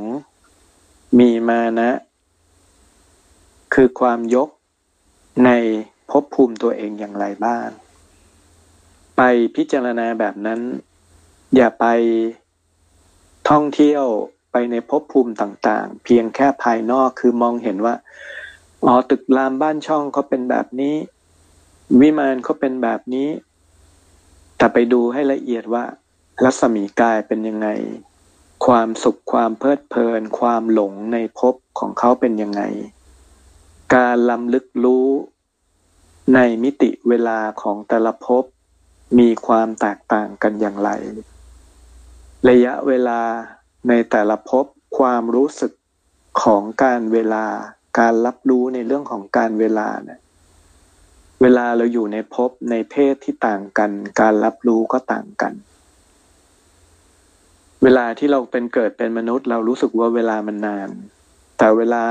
มีมานะ คือความยกในภพภูมิตัวเองอย่างไรบ้าง ไปพิจารณาแบบนั้น อย่าไปท่องเที่ยวไปในภพภูมิต่างๆ เพียงแค่ภายนอกคือมองเห็นว่า อ๋อตึกรามบ้านช่องเขาเป็นแบบนี้ วิมานเขาเป็นแบบนี้ แต่ไปดูให้ละเอียดว่ารัศมีกายเป็นยังไง ความสุขความเพลิดเพลิน ความหลงในภพของเขาเป็นยังไง การลำลึกรู้ในมิติเวลาของแต่ละภพมีความแตกต่างกันอย่างไร ระยะเวลาในแต่ละภพความรู้สึกของการเวลา การรับรู้ในเรื่องของการเวลาเนี่ย เวลาเราอยู่ในภพในเพศที่ต่างกัน การรับรู้ก็ต่างกัน เวลาที่เราเป็นเกิดเป็นมนุษย์ เรารู้สึกว่าเวลามันนาน แต่เวลา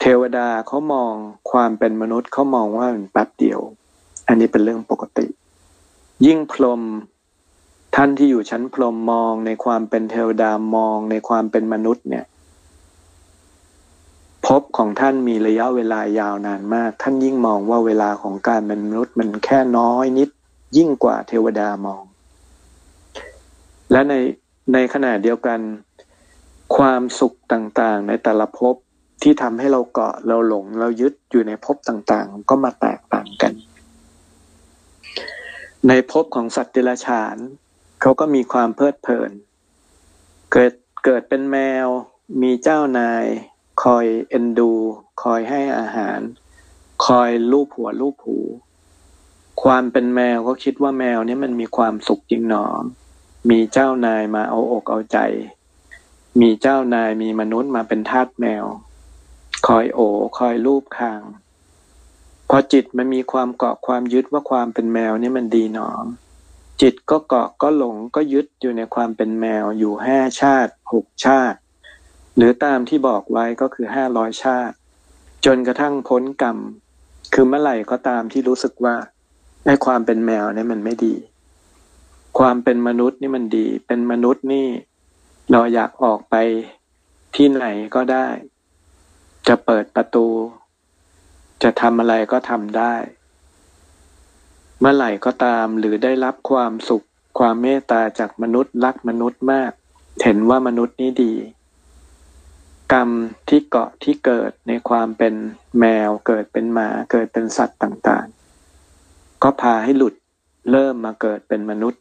เทวดาเขามองความเป็นมนุษย์เขามองว่ามันแป๊บเดียว อันนี้เป็นเรื่องปกติ ยิ่งพรมท่านที่อยู่ชั้นพรหมมองในความเป็นเทวดามองในความเป็นมนุษย์เนี่ย พบของท่านมีระยะเวลายาวนานมาก ท่านยิ่งมองว่าเวลาของการเป็นมนุษย์มันแค่น้อยนิด ยิ่งกว่าเทวดามอง และในในขณะเดียวกัน ความสุขต่างๆ ในแต่ละภพที่ทำให้เราเกาะเราหลงเรายึดอยู่ในภพต่างๆ ก็มาแตกต่างกัน ในภพของสัตว์เดรัจฉานเขาก็มีความเพลิดเพลิน เกิดเกิดเป็นแมว มีเจ้านาย คอยเอ็นดู คอยให้อาหาร คอยลูบหัวลูบหู ความเป็นแมวก็คิดว่าแมวนี้มันมีความสุขจริงหนอ มีเจ้านายมาเอาอกเอาใจ มีเจ้านายมีมนุษย์มาเป็นทาสแมว คอยโอคอยลูบคาง พอจิตมันมีความเกาะความยึดว่าความเป็นแมวนี่มันดีหนอจิตก็เกาะก็หลงก็ยึดอยู่ในความเป็นแมวอยู่ห้าชาติหกชาติ หรือตามที่บอกไว้ก็คือห้าร้อยชาติ จนกระทั่งพ้นกรรม คือเมื่อไหร่ก็ตามที่รู้สึกว่าไอ้ความเป็นแมวเนี่ยมันไม่ดี ความเป็นมนุษย์นี่มันดี เป็นมนุษย์นี่ เราอยากออกไปที่ไหนก็ได้ จะเปิดประตู จะทำอะไรก็ทำได้ เมื่อไหร่ก็ตามหรือได้รับความสุข ความเมตตาจากมนุษย์รักมนุษย์มาก เห็นว่ามนุษย์นี่ดี กรรมที่เกาะที่เกิดในความเป็นแมว เกิดเป็นหมา เกิดเป็นสัตว์ต่างๆ ก็พาให้หลุดเริ่มมาเกิดเป็นมนุษย์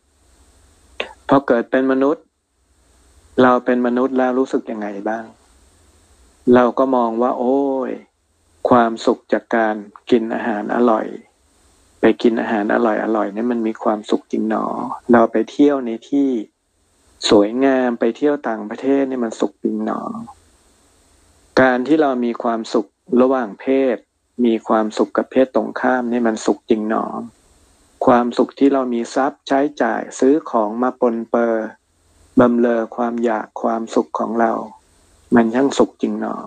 พอเกิดเป็นมนุษย์ เราเป็นมนุษย์แล้วรู้สึกยังไงบ้าง เราก็มองว่า โอ้ย ความสุขจากการกินอาหารอร่อย ไปกินอาหารอร่อยอร่อยนี่มันมีความสุขจริงหนอ เราไปเที่ยวในที่สวยงามไปเที่ยวต่างประเทศนี่มันสุขจริงหนอ การที่เรามีความสุขระหว่างเพศ มีความสุขกับเพศตรงข้ามนี่มันสุขจริงหนอ ความสุขที่เรามีทรัพย์ใช้จ่ายซื้อของมาปนเปอร์บำเลอความอยากความสุขของเรา มันช่างสุขจริงหนอ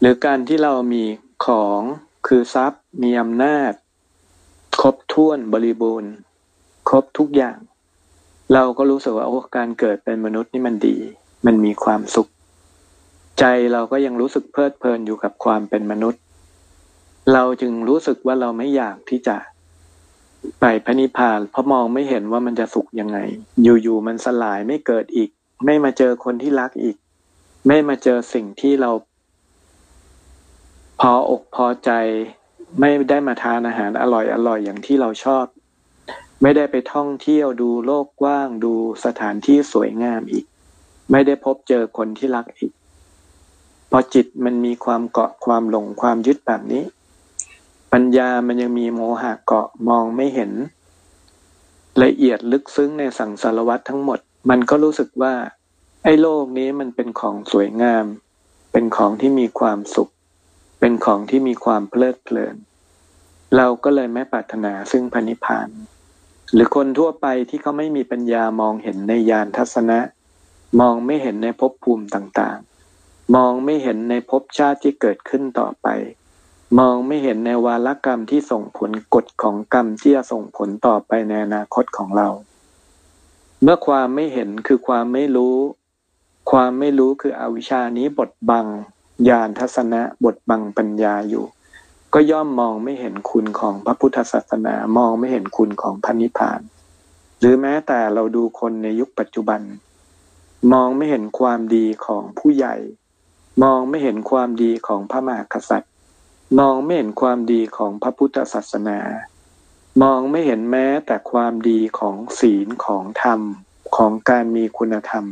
หรือการที่เรามีของคือทรัพย์มีอำนาจ ครบถ้วนบริบูรณ์ ครบทุกอย่าง เราก็รู้สึกว่าโอ้การเกิดเป็นมนุษย์นี่มันดี มันมีความสุข ใจเราก็ยังรู้สึกเพลิดเพลินอยู่กับความเป็นมนุษย์ เราจึงรู้สึกว่าเราไม่อยากที่จะไปพระนิพพานเพราะมองไม่เห็นว่ามันจะสุขยังไง อยู่ๆมันสลายไม่เกิดอีก ไม่มาเจอคนที่รักอีก ไม่มาเจอสิ่งที่เรา พออกพอใจไม่ได้มาทานอาหารอร่อยอร่อยอย่างที่เราชอบ ไม่ได้ไปท่องเที่ยวดูโลกกว้างดูสถานที่สวยงามอีก ไม่ได้พบเจอคนที่รักอีก พอจิตมันมีความเกาะความหลงความยึดแบบนี้ ปัญญามันยังมีโมหะเกาะมองไม่เห็น ละเอียดลึกซึ้งในสังสารวัตทั้งหมด มันก็รู้สึกว่า ไอ้โลกนี้มันเป็นของสวยงาม เป็นของที่มีความสุข เป็นของที่มีความเพลิดเพลิน เราก็เลยไม่ปรารถนาซึ่งพันิพาน หรือคนทั่วไปที่เขาไม่มีปัญญามองเห็นในยานทัศนะ มองไม่เห็นในภพภูมิต่าง มองไม่เห็นในภพชาติที่เกิดขึ้นต่อไป มองไม่เห็นในวาลกรรมที่ส่งผลกฎของกรรมที่จะส่งผลต่อไปในอนาคตของเรา เมื่อความไม่เห็นคือความไม่รู้ ความไม่รู้คืออวิชานี้บทบังญาณทัศนะบทบังปัญญาอยู่ ก็ย่อมมองไม่เห็นคุณของพระพุทธศาสนามองไม่เห็นคุณของพันิพาน หรือแม้แต่เราดูคนในยุคปัจจุบัน มองไม่เห็นความดีของผู้ใหญ่ มองไม่เห็นความดีของพระมหากษัตริย์ มองไม่เห็นความดีของพระพุทธศาสนา มองไม่เห็นแม้แต่ความดีของศีลของธรรมของการมีคุณธรรม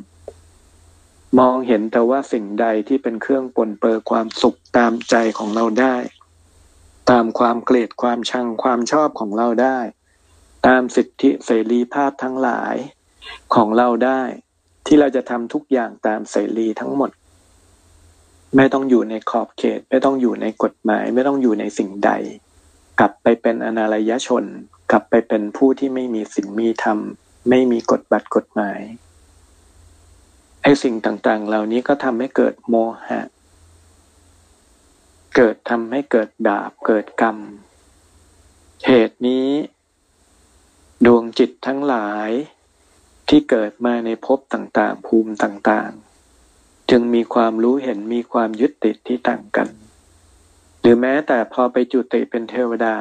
มองเห็นแต่ว่าสิ่งใดที่เป็นเครื่องปนเปื้อความสุขตามใจของเราได้ ตามความเกลียดความชังความชอบของเราได้ ตามสิทธิเสรีภาพทั้งหลายของเราได้ ที่เราจะทำทุกอย่างตามเสรีทั้งหมด ไม่ต้องอยู่ในขอบเขต ไม่ต้องอยู่ในกฎหมาย ไม่ต้องอยู่ในสิ่งใด กลับไปเป็นอนารยชน กลับไปเป็นผู้ที่ไม่มีสิ่งมีธรรม ไม่มีกฎบัตรกฎหมายไอ้สิ่งต่างๆ เหล่านี้ก็ทำให้เกิดโมหะ เกิดทำให้เกิดดาบเกิดกรรม เหตุนี้ ดวงจิตทั้งหลายที่เกิดมาในภพต่างๆ ภูมิต่างๆ จึงมีความรู้เห็นมีความยึดติดที่ต่างกัน หรือแม้แต่พอไปจุติเป็นเทวดา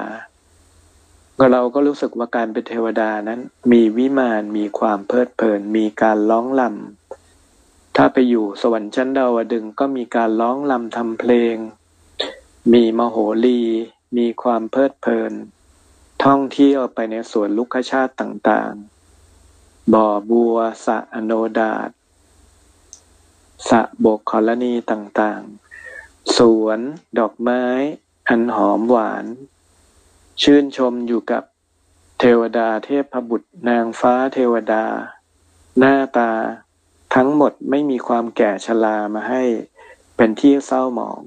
เราก็รู้สึกว่าการเป็นเทวดานั้น มีวิมานมีความเพลิดเพลิน มีการร้องลำถ้าไปอยู่สวรรค์ชั้นดาวดึงก็มีการร้องลำทำเพลง มีมโหรี มีความเพลิดเพลิน ท่องเที่ยวไปในสวนลุกชาติต่างๆ บ่อบัวสะอโนดาต สะบกคลณีต่างๆ สวนดอกไม้ อันหอมหวาน ชื่นชมอยู่กับเทวดาเทพบุตรนางฟ้าเทวดา หน้าตา ทั้งหมดไม่มีความแก่ชรามาให้ เป็นที่เศร้าหมอง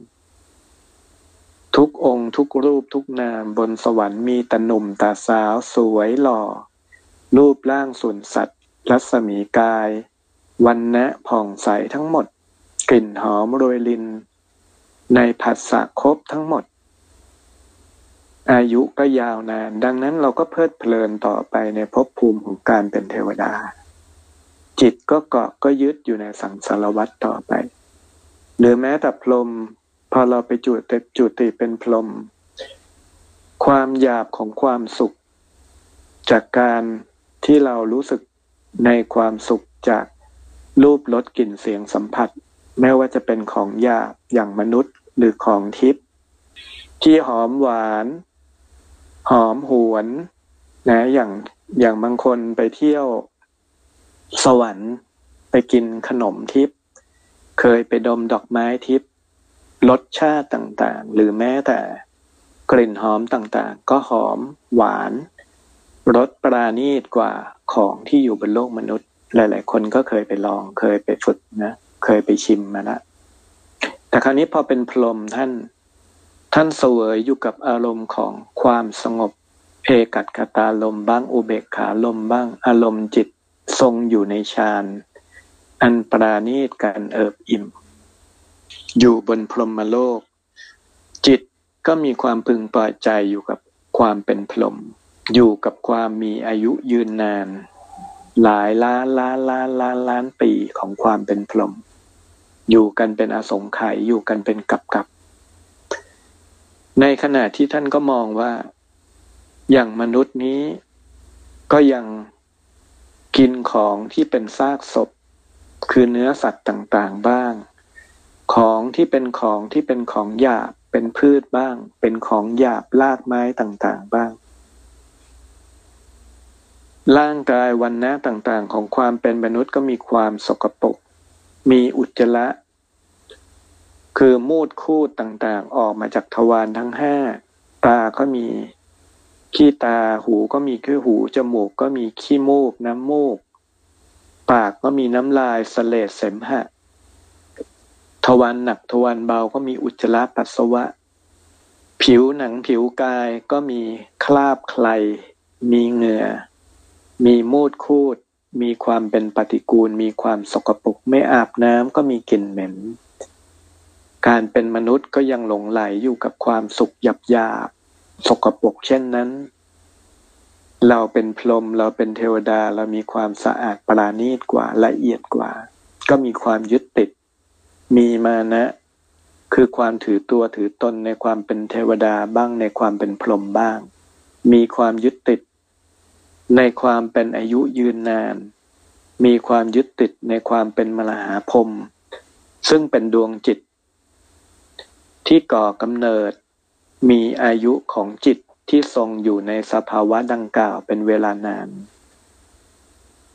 ทุกองค์ทุกรูปทุกนามบนสวรรค์มีตหนุ่มตาสาวสวยหล่อ รูปร่างส่วนสัตว์ รัศมีกาย วันนะผ่องใสทั้งหมด กลิ่นหอมโรยลิน ในผัสสะครบทั้งหมด อายุก็ยาวนาน ดังนั้นเราก็เพลิดเพลินต่อไปในภพภูมิของการเป็นเทวดา จิตก็เกาะก็ยึดอยู่ในสังสารวัฏต่อไป หรือแม้แต่พรมพอเราไปจุติจุติเป็นพรมความหยาบของความสุข จากการที่เรารู้สึกในความสุขจาก รูปรสกลิ่นเสียงสัมผัส ไม่ว่าจะเป็นของหยาบอย่างมนุษย์หรือของทิพย์ที่หอมหวาน หอมหวนนะอย่างอย่างบางคนไปเที่ยวสวรรค์ไปกินขนมทิพย์เคยไปดมดอกไม้ทิพย์รสชาติต่างๆ หรือแม้แต่กลิ่นหอมต่างๆ ก็หอมหวานรสปราณีตกว่าของที่อยู่บนโลกมนุษย์ หลาย ๆ คนก็เคยไปลองเคยไปฝึกนะเคยไปชิมมาล้วแต่คราวนี้พอเป็นพรหมท่าน ท่านเสวยอยู่กับอารมณ์ของความสงบเอกัตกตาลมบ้างอุเบกขาลมบ้างอารมณ์จิตทรงอยู่ในฌานอันปราณีตการเอิบอิ่ม อยู่บนพรหมโลก จิตก็มีความพึงพอใจอยู่กับความเป็นพรหมอยู่กับความมีอายุยืนนาน หลายล้านล้านล้านล้านล้านปีของความเป็นพรหมอยู่กันเป็นอสงไขยอยู่กันเป็นกับกับ ในขณะที่ท่านก็มองว่าอย่างมนุษย์นี้ก็ยังกินของที่เป็นซากศพ คือเนื้อสัตว์ต่างๆบ้าง ของที่เป็นของที่เป็นของหยาบเป็นพืชบ้าง เป็นของหยาบรากไม้ต่างๆบ้าง ร่างกายวันนะต่างๆ ของความเป็นมนุษย์ก็มีความสกปรก มีอุจจาระ คือมูดคูดต่างๆ ออกมาจากทวารทั้งห้า ตาก็มี ขี้ตา หูก็มีขี้หู จมูกก็มีขี้มูก น้ำมูก ปากก็มีน้ำลายสเลดเสมหะ ทวารหนักทวารเบาก็มีอุจจาระปัสสาวะ ผิวหนังผิวกายก็มีคราบใคร มีเหงื่อ มีมูดคูด มีความเป็นปฏิกูล มีความสกปรกไม่อาบน้ำก็มีกลิ่นเหม็น การเป็นมนุษย์ก็ยังหลงไหลอยู่กับความสุขหยาบยาบสกปรกเช่นนั้น เราเป็นพรหมเราเป็นเทวดาเรามีความสะอาดปราณีตกว่าละเอียดกว่า ก็มีความยึดติด มีมานะ คือความถือตัวถือตนในความเป็นเทวดาบ้างในความเป็นพรหมบ้าง มีความยึดติด ในความเป็นอายุยืนนาน มีความยึดติดในความเป็นมรหาพรมซึ่งเป็นดวงจิต ที่ก่อกำเนิด มีอายุของจิตที่ทรงอยู่ในสภาวะดังกล่าวเป็นเวลานาน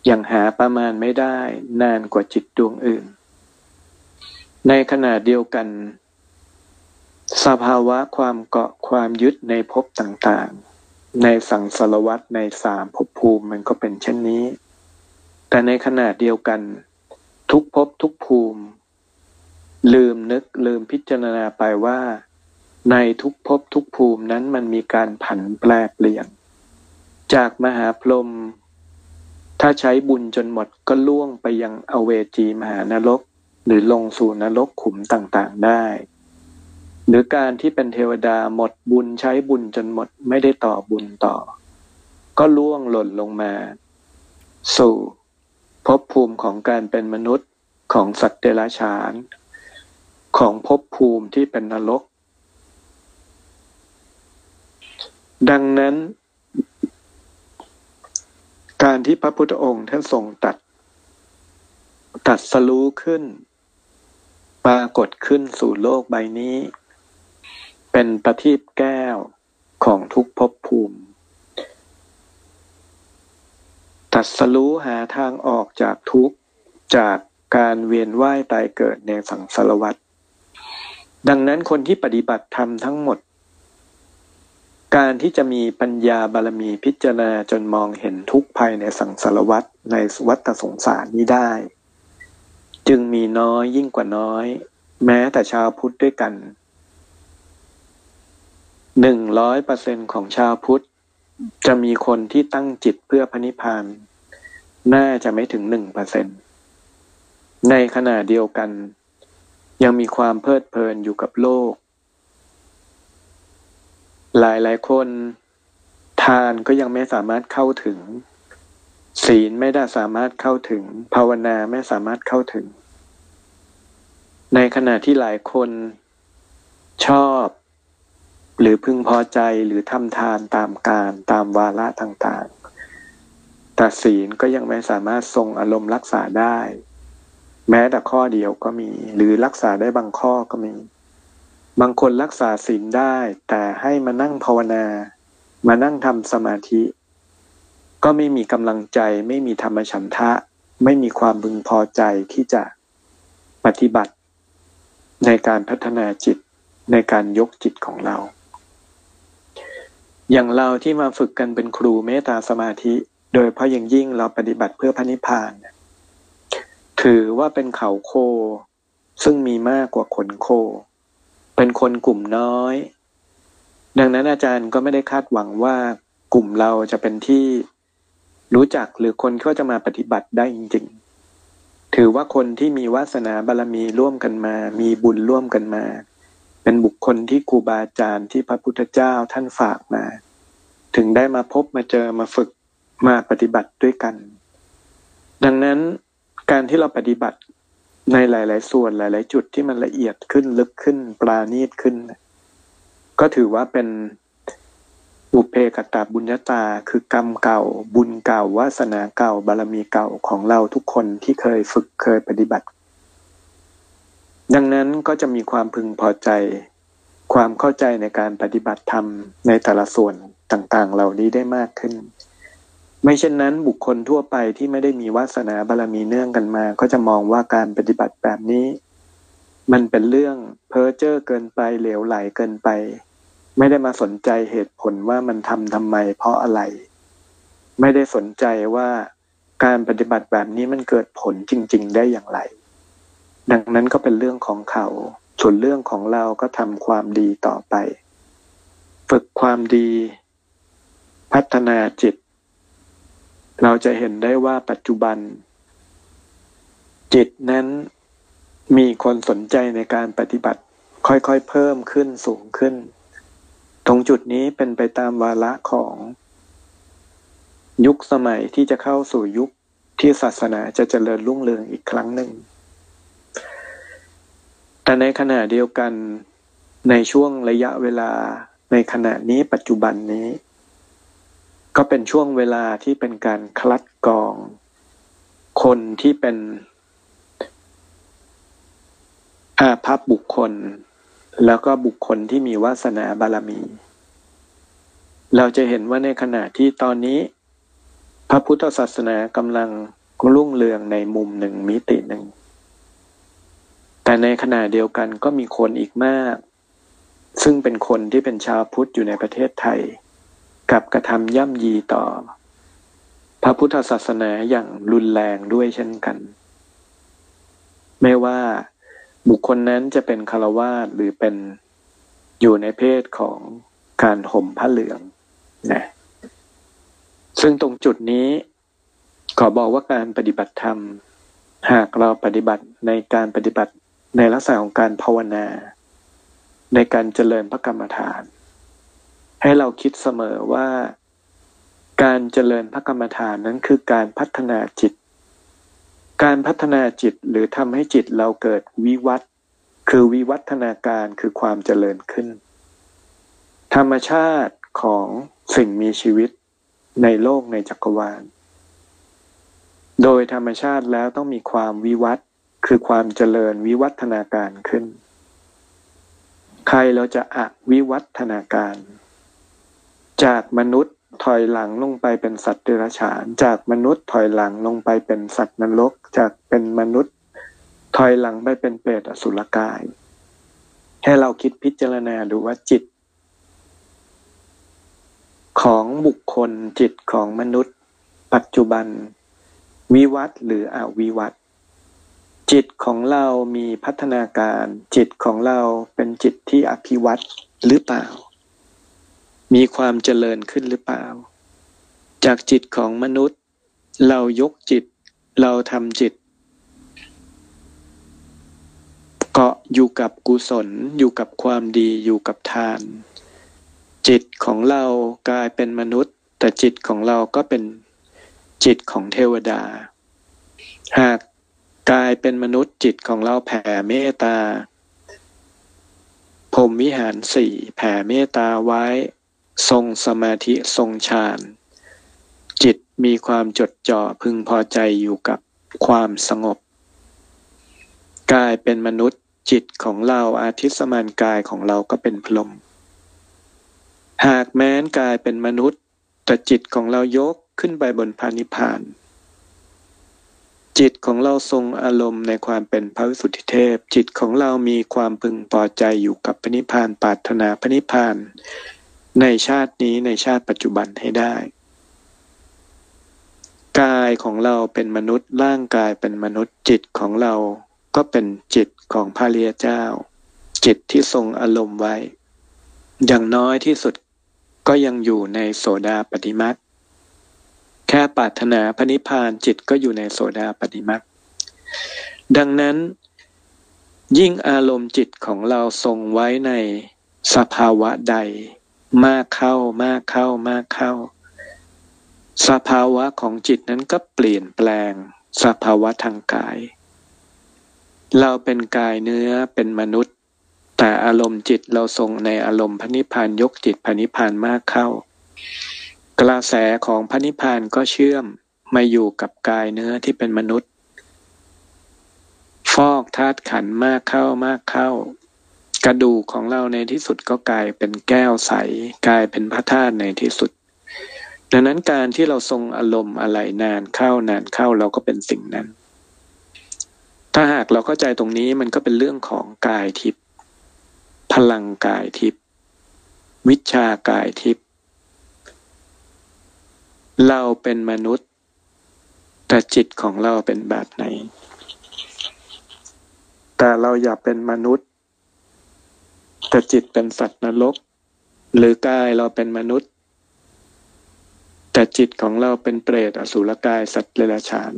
อย่างหาประมาณไม่ได้นานกว่าจิตดวงอื่น ในขณะเดียวกัน สภาวะความเกาะความยึดในภพต่างๆ ในสังสารวัตในสามภพภูมิมันก็เป็นเช่นนี้ แต่ในขณะเดียวกัน ทุกภพทุกภูมิ ลืมนึกลืมพิจารณาไปว่า ในทุกภพทุกภูมินั้นมันมีการผันแปรเปลี่ยน จากมหาพรหมถ้าใช้บุญจนหมดก็ล่วงไปยังอเวจีมหานรก หรือลงสู่นรกขุมต่างๆได้ หรือการที่เป็นเทวดาหมดบุญใช้บุญจนหมดไม่ได้ต่อบุญต่อ ก็ล่วงหล่นลงมา สู่ภพภูมิของการเป็นมนุษย์ของสัตว์เดรัจฉาน ของภพภูมิที่เป็นนรก ดังนั้น การที่พระพุทธองค์ท่านทรงตัด ตัดสรู้ขึ้น ปรากฏขึ้นสู่โลกใบนี้ เป็นประทีปแก้วของทุกภพภูมิ ตัดสรู้หาทางออกจากทุกจากการเวียนว่ายตายเกิดในสังสารวัฏดังนั้นคนที่ปฏิบัติธรรมทั้งหมด การที่จะมีปัญญาบารมีพิจารณาจนมองเห็นทุกภัยในสังสารวัฏในวัฏสงสารนี้ได้ จึงมีน้อยยิ่งกว่าน้อย แม้แต่ชาวพุทธด้วยกัน หนึ่งร้อยเปอร์เซ็นของชาวพุทธ จะมีคนที่ตั้งจิตเพื่อพระนิพพาน น่าจะไม่ถึงหนึ่งเปอร์เซ็นในขณะเดียวกัน ยังมีความเพลิดเพลินอยู่กับโลก หลายหลายคนทานก็ยังไม่สามารถเข้าถึง ศีลไม่ได้สามารถเข้าถึง ภาวนาไม่สามารถเข้าถึง ในขณะที่หลายคนชอบ หรือพึงพอใจหรือทำทานตามการตามวาระต่างๆ แต่ศีลก็ยังไม่สามารถทรงอารมณ์รักษาได้ แม้แต่ข้อเดียวก็มี หรือรักษาได้บางข้อก็มี บางคนรักษาศีลได้ แต่ให้มานั่งภาวนา มานั่งทำสมาธิ ก็ไม่มีกำลังใจไม่มีธรรมฉันทะ ไม่มีความพึงพอใจที่จะปฏิบัติในการพัฒนาจิตในการยกจิตของเรา อย่างเราที่มาฝึกกันเป็นครูเมตตาสมาธิ โดยเพราะอย่างยิ่งเราปฏิบัติเพื่อพระนิพพานถือว่าเป็นเขาโค ซึ่งมีมากกว่าขนโค เป็นคนกลุ่มน้อย ดังนั้นอาจารย์ก็ไม่ได้คาดหวังว่ากลุ่มเราจะเป็นที่รู้จักหรือคนก็จะมาปฏิบัติได้จริง ๆ ถือว่าคนที่มีวาสนาบารรมีร่วมกันมา มีบุญร่วมกันมา เป็นบุคคลที่ครูบาอาจารย์ที่พระพุทธเจ้าท่านฝากมา ถึงได้มาพบมาเจอมาฝึกมาปฏิบัติด้วยกัน ดังนั้นการที่เราปฏิบัติในหลาย ๆ ส่วนหลาย ๆ จุดที่มันละเอียดขึ้นลึกขึ้น ปราณีตขึ้น ก็ถือว่าเป็นอุเพกตาบุญญาตาคือกรรมเก่า บุญเก่าวาสนาเก่า บารมีเก่าของเราทุกคนที่เคยฝึกเคยปฏิบัติ ดังนั้นก็จะมีความพึงพอใจ ความเข้าใจในการปฏิบัติธรรมในแต่ละส่วนต่างๆ เหล่านี้ได้มากขึ้น ไม่เช่นนั้นบุคคลทั่วไปที่ไม่ได้มีวาสนาบารรมีเนื่องกันมา ก็จะมองว่าการปฏิบัติแบบนี้ มันเป็นเรื่องเพ้อเจ้อเกินไปเหลวไหลเกินไป ไม่ได้มาสนใจเหตุผลว่ามันทำทำไม เพราะอะไร ไม่ได้สนใจว่าการปฏิบัติแบบนี้มันเกิดผลจริง ๆ ได้อย่างไร ดังนั้นก็เป็นเรื่องของเขาส่วนเรื่องของเราก็ทำความดีต่อไป ฝึกความดี พัฒนาจิต เราจะเห็นได้ว่าปัจจุบัน จิตนั้นมีคนสนใจในการปฏิบัติ ค่อยๆเพิ่มขึ้นสูงขึ้น ตรงจุดนี้เป็นไปตามวาระของ ยุคสมัยที่จะเข้าสู่ยุคที่ศาสนาจะเจริญรุ่งเรืองอีกครั้งหนึ่ง แต่ในขณะเดียวกันในช่วงระยะเวลาในขณะนี้ปัจจุบันนี้ ก็เป็นช่วงเวลาที่เป็นการคลัดกรอง คนที่เป็นอาภัพบุคคล แล้วก็บุคคลที่มีวาสนาบารมี เราจะเห็นว่าในขณะที่ตอนนี้ พระพุทธศาสนากำลังรุ่งเรืองในมุมหนึ่งมิติหนึ่ง แต่ในขณะเดียวกันก็มีคนอีกมาก ซึ่งเป็นคนที่เป็นชาวพุทธอยู่ในประเทศไทย กับกระทำย่ำยีต่อ พระพุทธศาสนาอย่างรุนแรงด้วยเช่นกัน ไม่ว่าบุคคลนั้นจะเป็นคารวาสหรือเป็นอยู่ในเพศของการห่มผ้าเหลืองนะซึ่งตรงจุดนี้ ขอบอกว่าการปฏิบัติธรรม หากเราปฏิบัติในการปฏิบัติ ในลักษณะของการภาวนา ในการเจริญพระกรรมฐาน ให้เราคิดเสมอว่า การเจริญพระกรรมฐานนั้นคือการพัฒนาจิต การพัฒนาจิตหรือทำให้จิตเราเกิดวิวัตคือวิวัฒนาการคือความเจริญขึ้น ธรรมชาติของสิ่งมีชีวิตในโลกในจักรวาล โดยธรรมชาติแล้วต้องมีความวิวัฒ คือความเจริญวิวัฒนาการขึ้น ใครเราจะอะวิวัฒนาการ จากมนุษย์ถอยหลังลงไปเป็นสัตว์เดรัจฉาน จากมนุษย์ถอยหลังลงไปเป็นสัตว์นรก จากเป็นมนุษย์ ถอยหลังไปเป็นเปรตอสุรกาย ให้เราคิดพิจารณาดูว่าจิต ของบุคคลจิตของมนุษย์ ปัจจุบัน วิวัตหรืออวิวัต จิตของเรามีพัฒนาการ จิตของเราเป็นจิตที่อภิวัตหรือเปล่า มีความเจริญขึ้นหรือเปล่า จากจิตของมนุษย์ เรายกจิต เราทำจิต เกาะอยู่กับกุศลอยู่กับความดีอยู่กับทาน จิตของเรากลายเป็นมนุษย์ แต่จิตของเราก็เป็นจิตของเทวดา หาก กลายเป็นมนุษย์จิตของเราแผ่เมตตาพรมวิหารสี่แผ่เมตตาไว้ ทรงสมาธิทรงฌานจิตมีความจดจ่อพึงพอใจอยู่กับความสงบ กายเป็นมนุษย์จิตของเราอาทิสมานกายของเราก็เป็นพรหมหากแม้นกายเป็นมนุษย์ แต่จิตของเรายกขึ้นไปบนพานิพาน จิตของเราทรงอารมณ์ในความเป็นพระวิสุทธิเทพ จิตของเรามีความพึงพอใจอยู่กับพระนิพพานปรารถนาพระนิพพาน ในชาตินี้ในชาติปัจจุบันให้ได้ กายของเราเป็นมนุษย์ร่างกายเป็นมนุษย์จิตของเราก็เป็นจิตของพระเรียเจ้า จิตที่ทรงอารมณ์ไว้ อย่างน้อยที่สุดก็ยังอยู่ในโสดาปฏิมัติ แค่ปรารถนาพระนิพพานจิตก็อยู่ในโสดาปฏิมักดังนั้น ยิ่งอารมณ์จิตของเราทรงไว้ในสภาวะใด มากเข้ามากเข้ามากเข้า สภาวะของจิตนั้นก็เปลี่ยนแปลง สภาวะทางกาย เราเป็นกายเนื้อเป็นมนุษย์ แต่อารมณ์จิตเราทรงในอารมณ์พระนิพพานยกจิตพระนิพพานมากเข้า กระแสของพระนิพพานก็เชื่อมมาอยู่กับกายเนื้อที่เป็นมนุษย์ ฟอกธาตุขันมากเข้ามากเข้า กระดูกของเราในที่สุดก็กลายเป็นแก้วใสกลายเป็นพระธาตุในที่สุด ดังนั้นการที่เราทรงอารมณ์อะไรนานเข้านานเข้าเราก็เป็นสิ่งนั้น ถ้าหากเราเข้าใจตรงนี้มันก็เป็นเรื่องของกายทิพย์พลังกายทิพย์วิชากายทิพย์ เราเป็นมนุษย์ แต่จิตของเราเป็นแบบไหน แต่เราอย่าเป็นมนุษย์ แต่จิตเป็นสัตว์นรก หรือกายเราเป็นมนุษย์ แต่จิตของเราเป็นเปรตอสุรกายสัตว์เลรฉาน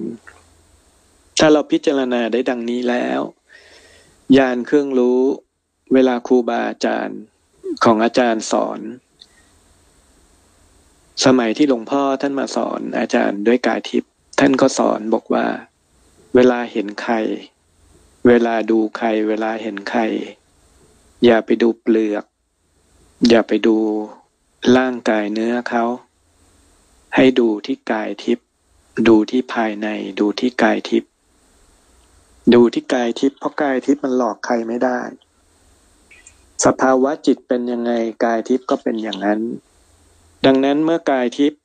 ถ้าเราพิจารณาได้ดังนี้แล้วยานเครื่องรู้ เวลาครูบาอาจารย์ของอาจารย์สอน สมัยที่หลวงพ่อท่านมาสอนอาจารย์ด้วยกายทิพย์ท่านก็สอนบอกว่า เวลาเห็นใคร เวลาดูใคร เวลาเห็นใคร อย่าไปดูเปลือก อย่าไปดูร่างกายเนื้อเขา ให้ดูที่กายทิพย์ดูที่ภายในดูที่กายทิพย์ดูที่กายทิพย์เพราะกายทิพย์มันหลอกใครไม่ได้ สภาวะจิตเป็นยังไงกายทิพย์ก็เป็นอย่างนั้น ดังนั้นเมื่อกายทิพย์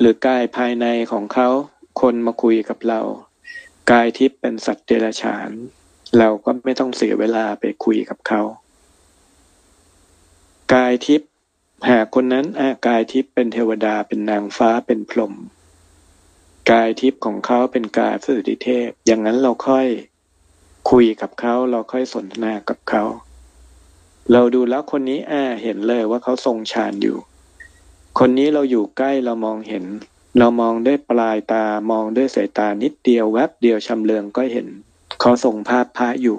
หรือกายภายในของเขาคนมาคุยกับเรา กายทิพย์เป็นสัตว์เดรัจฉาน เราก็ไม่ต้องเสียเวลาไปคุยกับเขา กายทิพย์หากคนนั้นอากายทิพย์เป็นเทวดาเป็นนางฟ้าเป็นพรหมกายทิพย์ของเขาเป็นกายพระสุติเทพ อย่างนั้นเราค่อยคุยกับเขาเราค่อยสนทนากับเขา เราดูแล้วคนนี้อ่าเห็นเลยว่าเขาทรงฌานอยู่ คนนี้เราอยู่ใกล้เรามองเห็น เรามองด้วยปลายตามองด้วยสายตานิดเดียวแวบเดียวชำเลืองก็เห็น เขาส่งภาพพระอยู่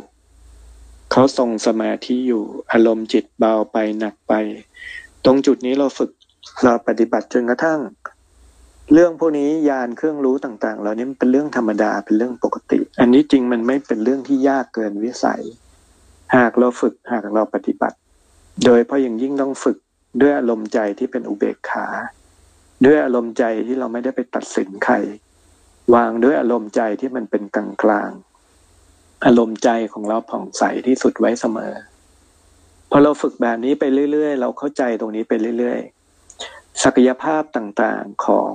เขาทรงสมาธิอยู่อารมณ์จิตเบาไปหนักไป ตรงจุดนี้เราฝึกเราปฏิบัติจนกระทั่ง เรื่องพวกนี้ยานเครื่องรู้ต่างๆเรานี้มันเป็นเรื่องธรรมดาเป็นเรื่องปกติ อันนี้จริงมันไม่เป็นเรื่องที่ยากเกินวิสัย หากเราฝึกหากเราปฏิบัติ โดยเพราะอย่างยิ่งต้องฝึก ด้วยอารมณ์ใจที่เป็นอุเบกขา ด้วยอารมณ์ใจที่เราไม่ได้ไปตัดสินใคร วางด้วยอารมณ์ใจที่มันเป็นกลางกลางอารมณ์ใจของเราผ่องใสที่สุดไว้เสมอ พอเราฝึกแบบนี้ไปเรื่อยๆ เราเข้าใจตรงนี้ไปเรื่อยๆ ศักยภาพต่างๆของ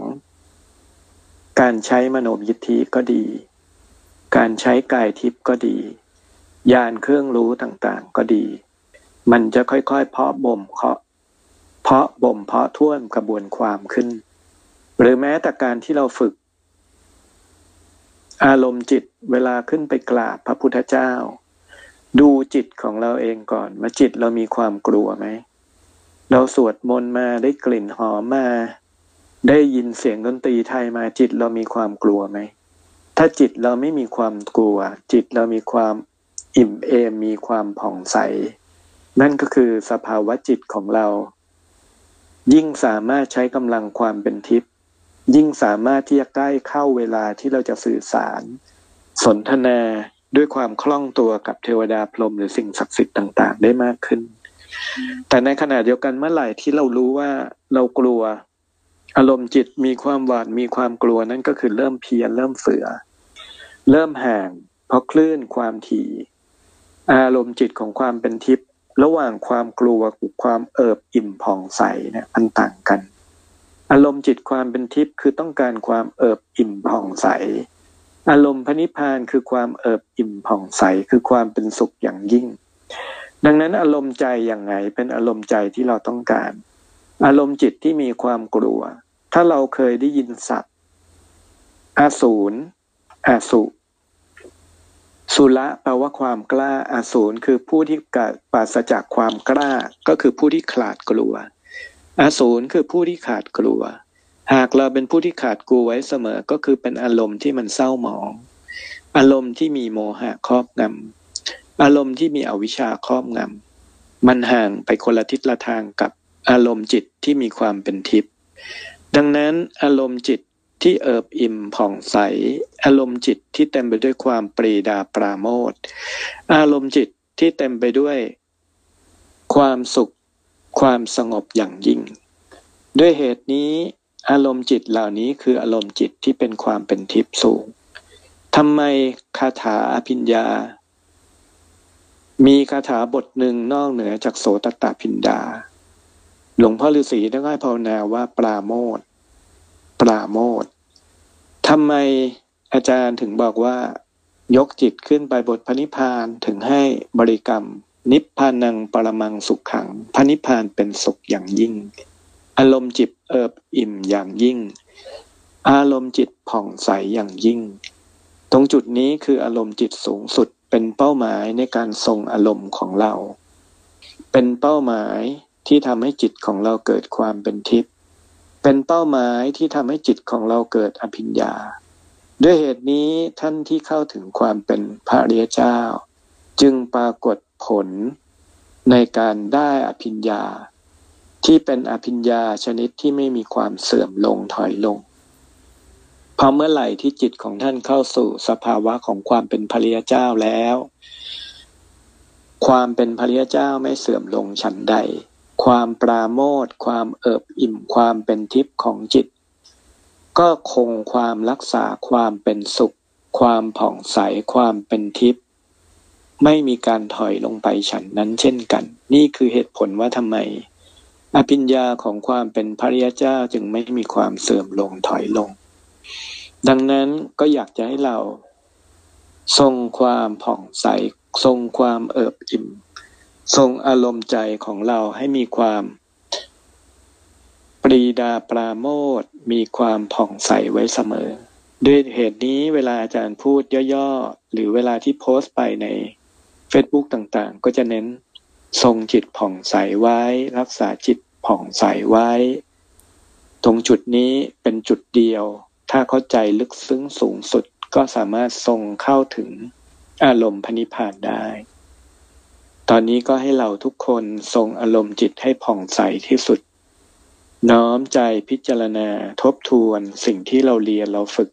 การใช้มโนมยิทธิก็ดี การใช้กายทิพย์ก็ดียานเครื่องรู้ต่างๆ ก็ดี มันจะค่อยๆ เพาะบ่มเคาะ เพราะบ่มเพาะท่วมกระบวนความขึ้น หรือแม้แต่การที่เราฝึก อารมณ์จิตเวลาขึ้นไปกราบพระพุทธเจ้า ดูจิตของเราเองก่อนว่าจิตเรามีความกลัวไหมเราสวดมนต์มาได้กลิ่นหอมมา ได้ยินเสียงดนตรีไทยมาจิตเรามีความกลัวไหมถ้าจิตเราไม่มีความกลัว จิตเรามีความอิ่มเอมมีความผ่องใส นั่นก็คือสภาวะจิตของเรา ยิ่งสามารถใช้กำลังความเป็นทิพย์ยิ่งสามารถที่จะใกล้เข้าเวลาที่เราจะสื่อสาร สนทนาด้วยความคล่องตัวกับเทวดาพรหมหรือสิ่งศักดิ์สิทธิ์ต่างๆ ได้มากขึ้น แต่ในขณะเดียวกันเมื่อไหร่ที่เรารู้ว่าเรากลัว อารมณ์จิตมีความหวาดมีความกลัวนั่นก็คือเริ่มเพียรเริ่มเสือ เริ่มห่าง เพราะคลื่นความถี่ อารมณ์จิตของความเป็นทิพย์ ระหว่างความกลัวกับความเอิบอิ่มผ่องใสเนี่ยมันต่างกัน อารมณ์จิตความเป็นทิพย์คือต้องการความเอิบอิ่มผ่องใส อารมณ์พระนิพพานคือความเอิบอิ่มผ่องใสคือความเป็นสุขอย่างยิ่ง ดังนั้นอารมณ์ใจอย่างไงเป็นอารมณ์ใจที่เราต้องการ อารมณ์จิตที่มีความกลัว ถ้าเราเคยได้ยินศัพท์อาสูรอสุ สุละแปลว่าความกล้าอาสูรคือผู้ที่ปราศจากความกล้า ก็คือผู้ที่ขาดกลัว อาสูรคือผู้ที่ขาดกลัว หากเราเป็นผู้ที่ขาดกูไว้เสมอก็คือเป็นอารมณ์ที่มันเศร้าหมอง อารมณ์ที่มีโมหะครอบงำอารมณ์ที่มีอวิชชาครอบงำมันห่างไปคนละทิศละทางกับอารมณ์จิตที่มีความเป็นทิพย์ดังนั้นอารมณ์จิต ที่เอิบอิ่มผ่องใส อารมณ์จิตที่เต็มไปด้วยความปรีดาปราโมทอารมณ์จิตที่เต็มไปด้วย ความสุข ความสงบอย่างยิ่ง ด้วยเหตุนี้ อารมณ์จิตเหล่านี้คืออารมณ์จิตที่เป็นความเป็นทิพย์สูงทำไมคาถาอภิญญา มีคาถาบทหนึ่งนอกเหนือจากโสตตพินดา หลวงพ่อฤาษีได้ให้ภาวนาว่าปราโมทปราโมท ทำไมอาจารย์ถึงบอกว่ายกจิตขึ้นไปบทพระนิพพานถึงให้บริกรรม นิพพานังปรมังสุขขังพระนิพพานเป็นสุขอย่างยิ่ง อารมณ์จิตเอิบอิ่มอย่างยิ่ง อารมณ์จิตผ่องใสอย่างยิ่ง ตรงจุดนี้คืออารมณ์จิตสูงสุดเป็นเป้าหมายในการทรงอารมณ์ของเรา เป็นเป้าหมายที่ทำให้จิตของเราเกิดความเป็นทิพย์ เป็นเป้าหมายที่ทำให้จิตของเราเกิดอภิญญา ด้วยเหตุนี้ท่านที่เข้าถึงความเป็นพระรียเจ้า จึงปรากฏผลในการได้อภิญญา ที่เป็นอภิญญาชนิดที่ไม่มีความเสื่อมลงถอยลงพอเมื่อไหร่ที่จิตของท่านเข้าสู่สภาวะของความเป็นพริยเจ้าแล้ว ความเป็นพริยเจ้าไม่เสื่อมลงฉันใด ความปราโมทความเอิบอิ่มความเป็นทิพย์ของจิต ก็คงความรักษาความเป็นสุข ความผ่องใสความเป็นทิพย์ไม่มีการถอยลงไปฉันนั้นเช่นกัน นี่คือเหตุผลว่าทำไม อภิญญาของความเป็นพระริยเจ้าจึงไม่มีความเสื่อมลงถอยลง ดังนั้นก็อยากจะให้เรา ทรงความผ่องใส ทรงความเอิบอิ่ม ทรงอารมณ์ใจของเราให้มีความ ปรีดาปราโมทมีความผ่องใสไว้เสมอ ด้วยเหตุนี้เวลาอาจารย์พูดย่อๆ หรือเวลาที่โพสต์ไปใน Facebook ต่างๆ ก็จะเน้น ทรงจิตผ่องใสไว้ รักษาจิตผ่องใสไว้ ตรงจุดนี้เป็นจุดเดียว ถ้าเข้าใจลึกซึ้งสูงสุดก็สามารถทรงเข้าถึงอารมณ์พนิพานได้ ตอนนี้ก็ให้เราทุกคนทรงอารมณ์จิตให้ผ่องใสที่สุด น้อมใจพิจารณาทบทวนสิ่งที่เราเรียนเราฝึก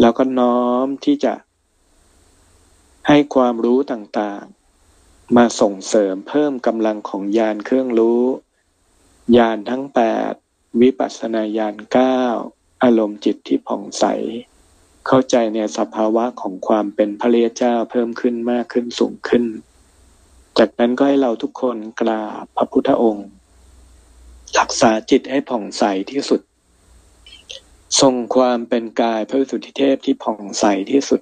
แล้วก็น้อมที่จะ ให้ความรู้ต่างมาส่งเสริมเพิ่มกำลังของยานเครื่องรู้ยานทั้งแปดวิปัสสนาญาณเก้าอารมณ์จิตที่ผ่องใส เข้าใจในสภาวะของความเป็นพระเยเจ้าเพิ่มขึ้นมากขึ้นสูงขึ้น จากนั้นก็ให้เราทุกคนกราบพระพุทธองค์ รักษาจิตให้ผ่องใสที่สุด ทรงความเป็นกายพระสุทธิเทพที่ผ่องใสที่สุด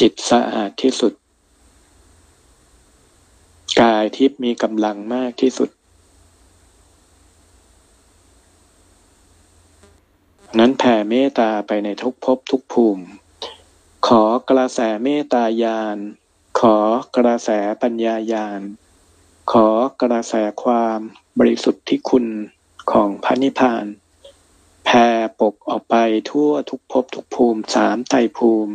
จิตสะอาดที่สุด กายทิพย์มีกำลังมากที่สุด นั้นแผ่เมตตาไปในทุกภพทุกภูมิขอกระแสเมตตายาน ขอกระแสปัญญายานขอกระแสความบริสุทธิ์ที่คุณของพระนิพพานแผ่ปกออกไปทั่วทุกภพทุกภูมิสามไตรภูมิ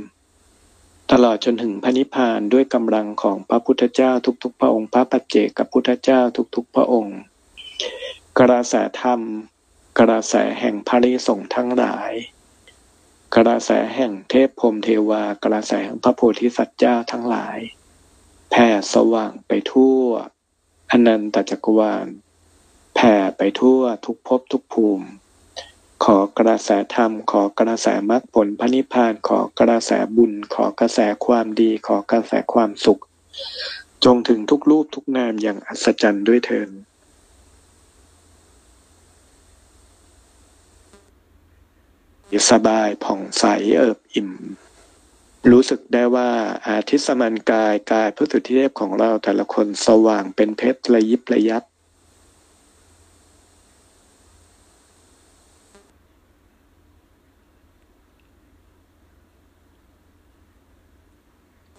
ตลอดจนถึงพระนิพพานด้วยกำลังของพระพุทธเจ้าทุกๆ พระองค์ พระปัจเจกับพุทธเจ้าทุกๆ พระองค์ กระแสธรรม กระแสแห่งพระริสงทั้งหลาย กระแสแห่งเทพพรมเทวากระแสแห่งพระโพธิสัตว์เจ้าทั้งหลาย แผ่สว่างไปทั่ว อนันตจักรวาล แผ่ไปทั่วทุกภพทุกภูมิ ขอกระแสธรรม ขอกระแสมรรคผลพระนิพพาน ขอกระแสบุญ ขอกระแสความดี ขอกระแสความสุข จงถึงทุกรูปทุกนามอย่างอัศจรรย์ด้วยเถิดสบายผ่องใสเอิบอิ่ม รู้สึกได้ว่าอาทิตย์สมันกายกายพระสุทธิเทพของเราแต่ละคนสว่างเป็นเพชรระยิบระยับ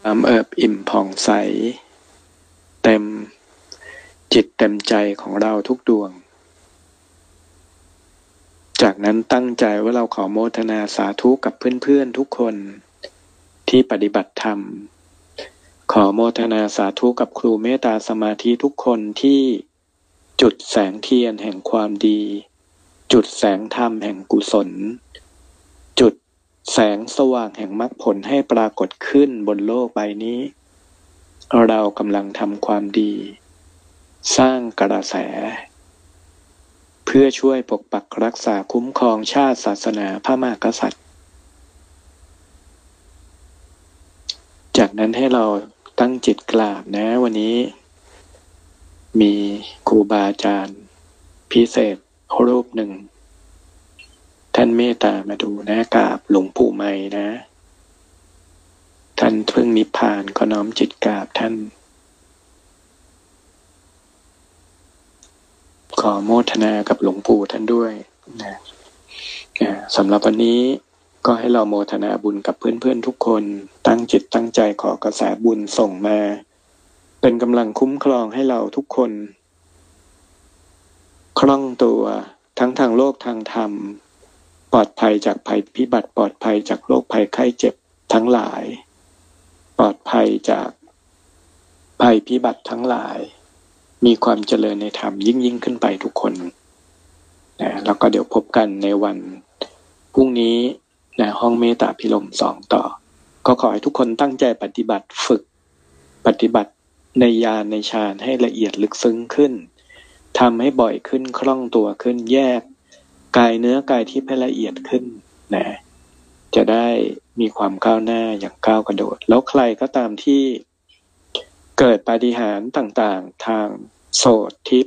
ความเอิบอิ่มผ่องใส เต็มจิตเต็มใจของเราทุกดวง จากนั้นตั้งใจว่าเราขอโมทนาสาธุกับเพื่อนๆทุกคน ที่ปฏิบัติธรรม ขอโมทนาสาธุกับครูเมตตาสมาธิทุกคนที่จุดแสงเทียนแห่งความดี จุดแสงธรรมแห่งกุศล จุดแสงสว่างแห่งมรรคผลให้ปรากฏขึ้นบนโลกใบนี้ เรากำลังทำความดี สร้างกระแส เพื่อช่วยปกปักรักษาคุ้มครองชาติศาสนาพระมหากษัตริย์ จากนั้นให้เราตั้งจิตกราบนะ วันนี้ มีครูบาอาจารย์ พิเศษรูปหนึ่ง ท่านเมตตามาดูนะกราบหลวงปู่ไม่นะ ท่านเพิ่งนิพพานก็น้อมจิตกราบท่าน ขอโมทนากับหลวงปู่ท่านด้วยนะสำหรับวันนี้ ก็ให้เราโมทนาบุญกับเพื่อนๆทุกคน ตั้งจิตตั้งใจขอกระแสบุญส่งมา เป็นกำลังคุ้มครองให้เราทุกคน คล่องตัวทั้งทางโลกทางธรรม ปลอดภัยจากภัยพิบัติปลอดภัยจากโรคภัยไข้เจ็บทั้งหลาย ปลอดภัยจากภัยพิบัติทั้งหลาย มีความเจริญในธรรมยิ่งยิ่งขึ้นไปทุกคนนะแล้วก็เดี๋ยวพบกันในวันพรุ่งนี้ นะห้องเมตตาพิลมสองต่อ ก็ขอให้ทุกคนตั้งใจปฏิบัติฝึก ปฏิบัติในญาณในฌานให้ละเอียดลึกซึ้งขึ้นทำให้บ่อยขึ้นคล่องตัวขึ้นแยก กายเนื้อกายที่ให้ละเอียดขึ้นนะจะได้มีความก้าวหน้าอย่างก้าวกระโดด แล้วใครก็ตามที่เกิดปาฏิหาริย์ต่างๆ ทางโสตทิพ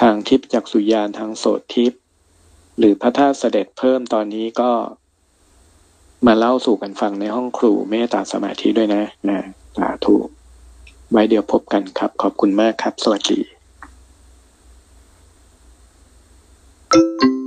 ทางทิพจากสุญานทางโสตทิพหรือพระธาตุเสด็จเพิ่มตอนนี้ก็ มาเล่าสู่กันฟังในห้องครูเมตตาสมาธิด้วยนะนะสาธุไว้เดี๋ยวพบกันครับ ขอบคุณมากครับ สวัสดี thank you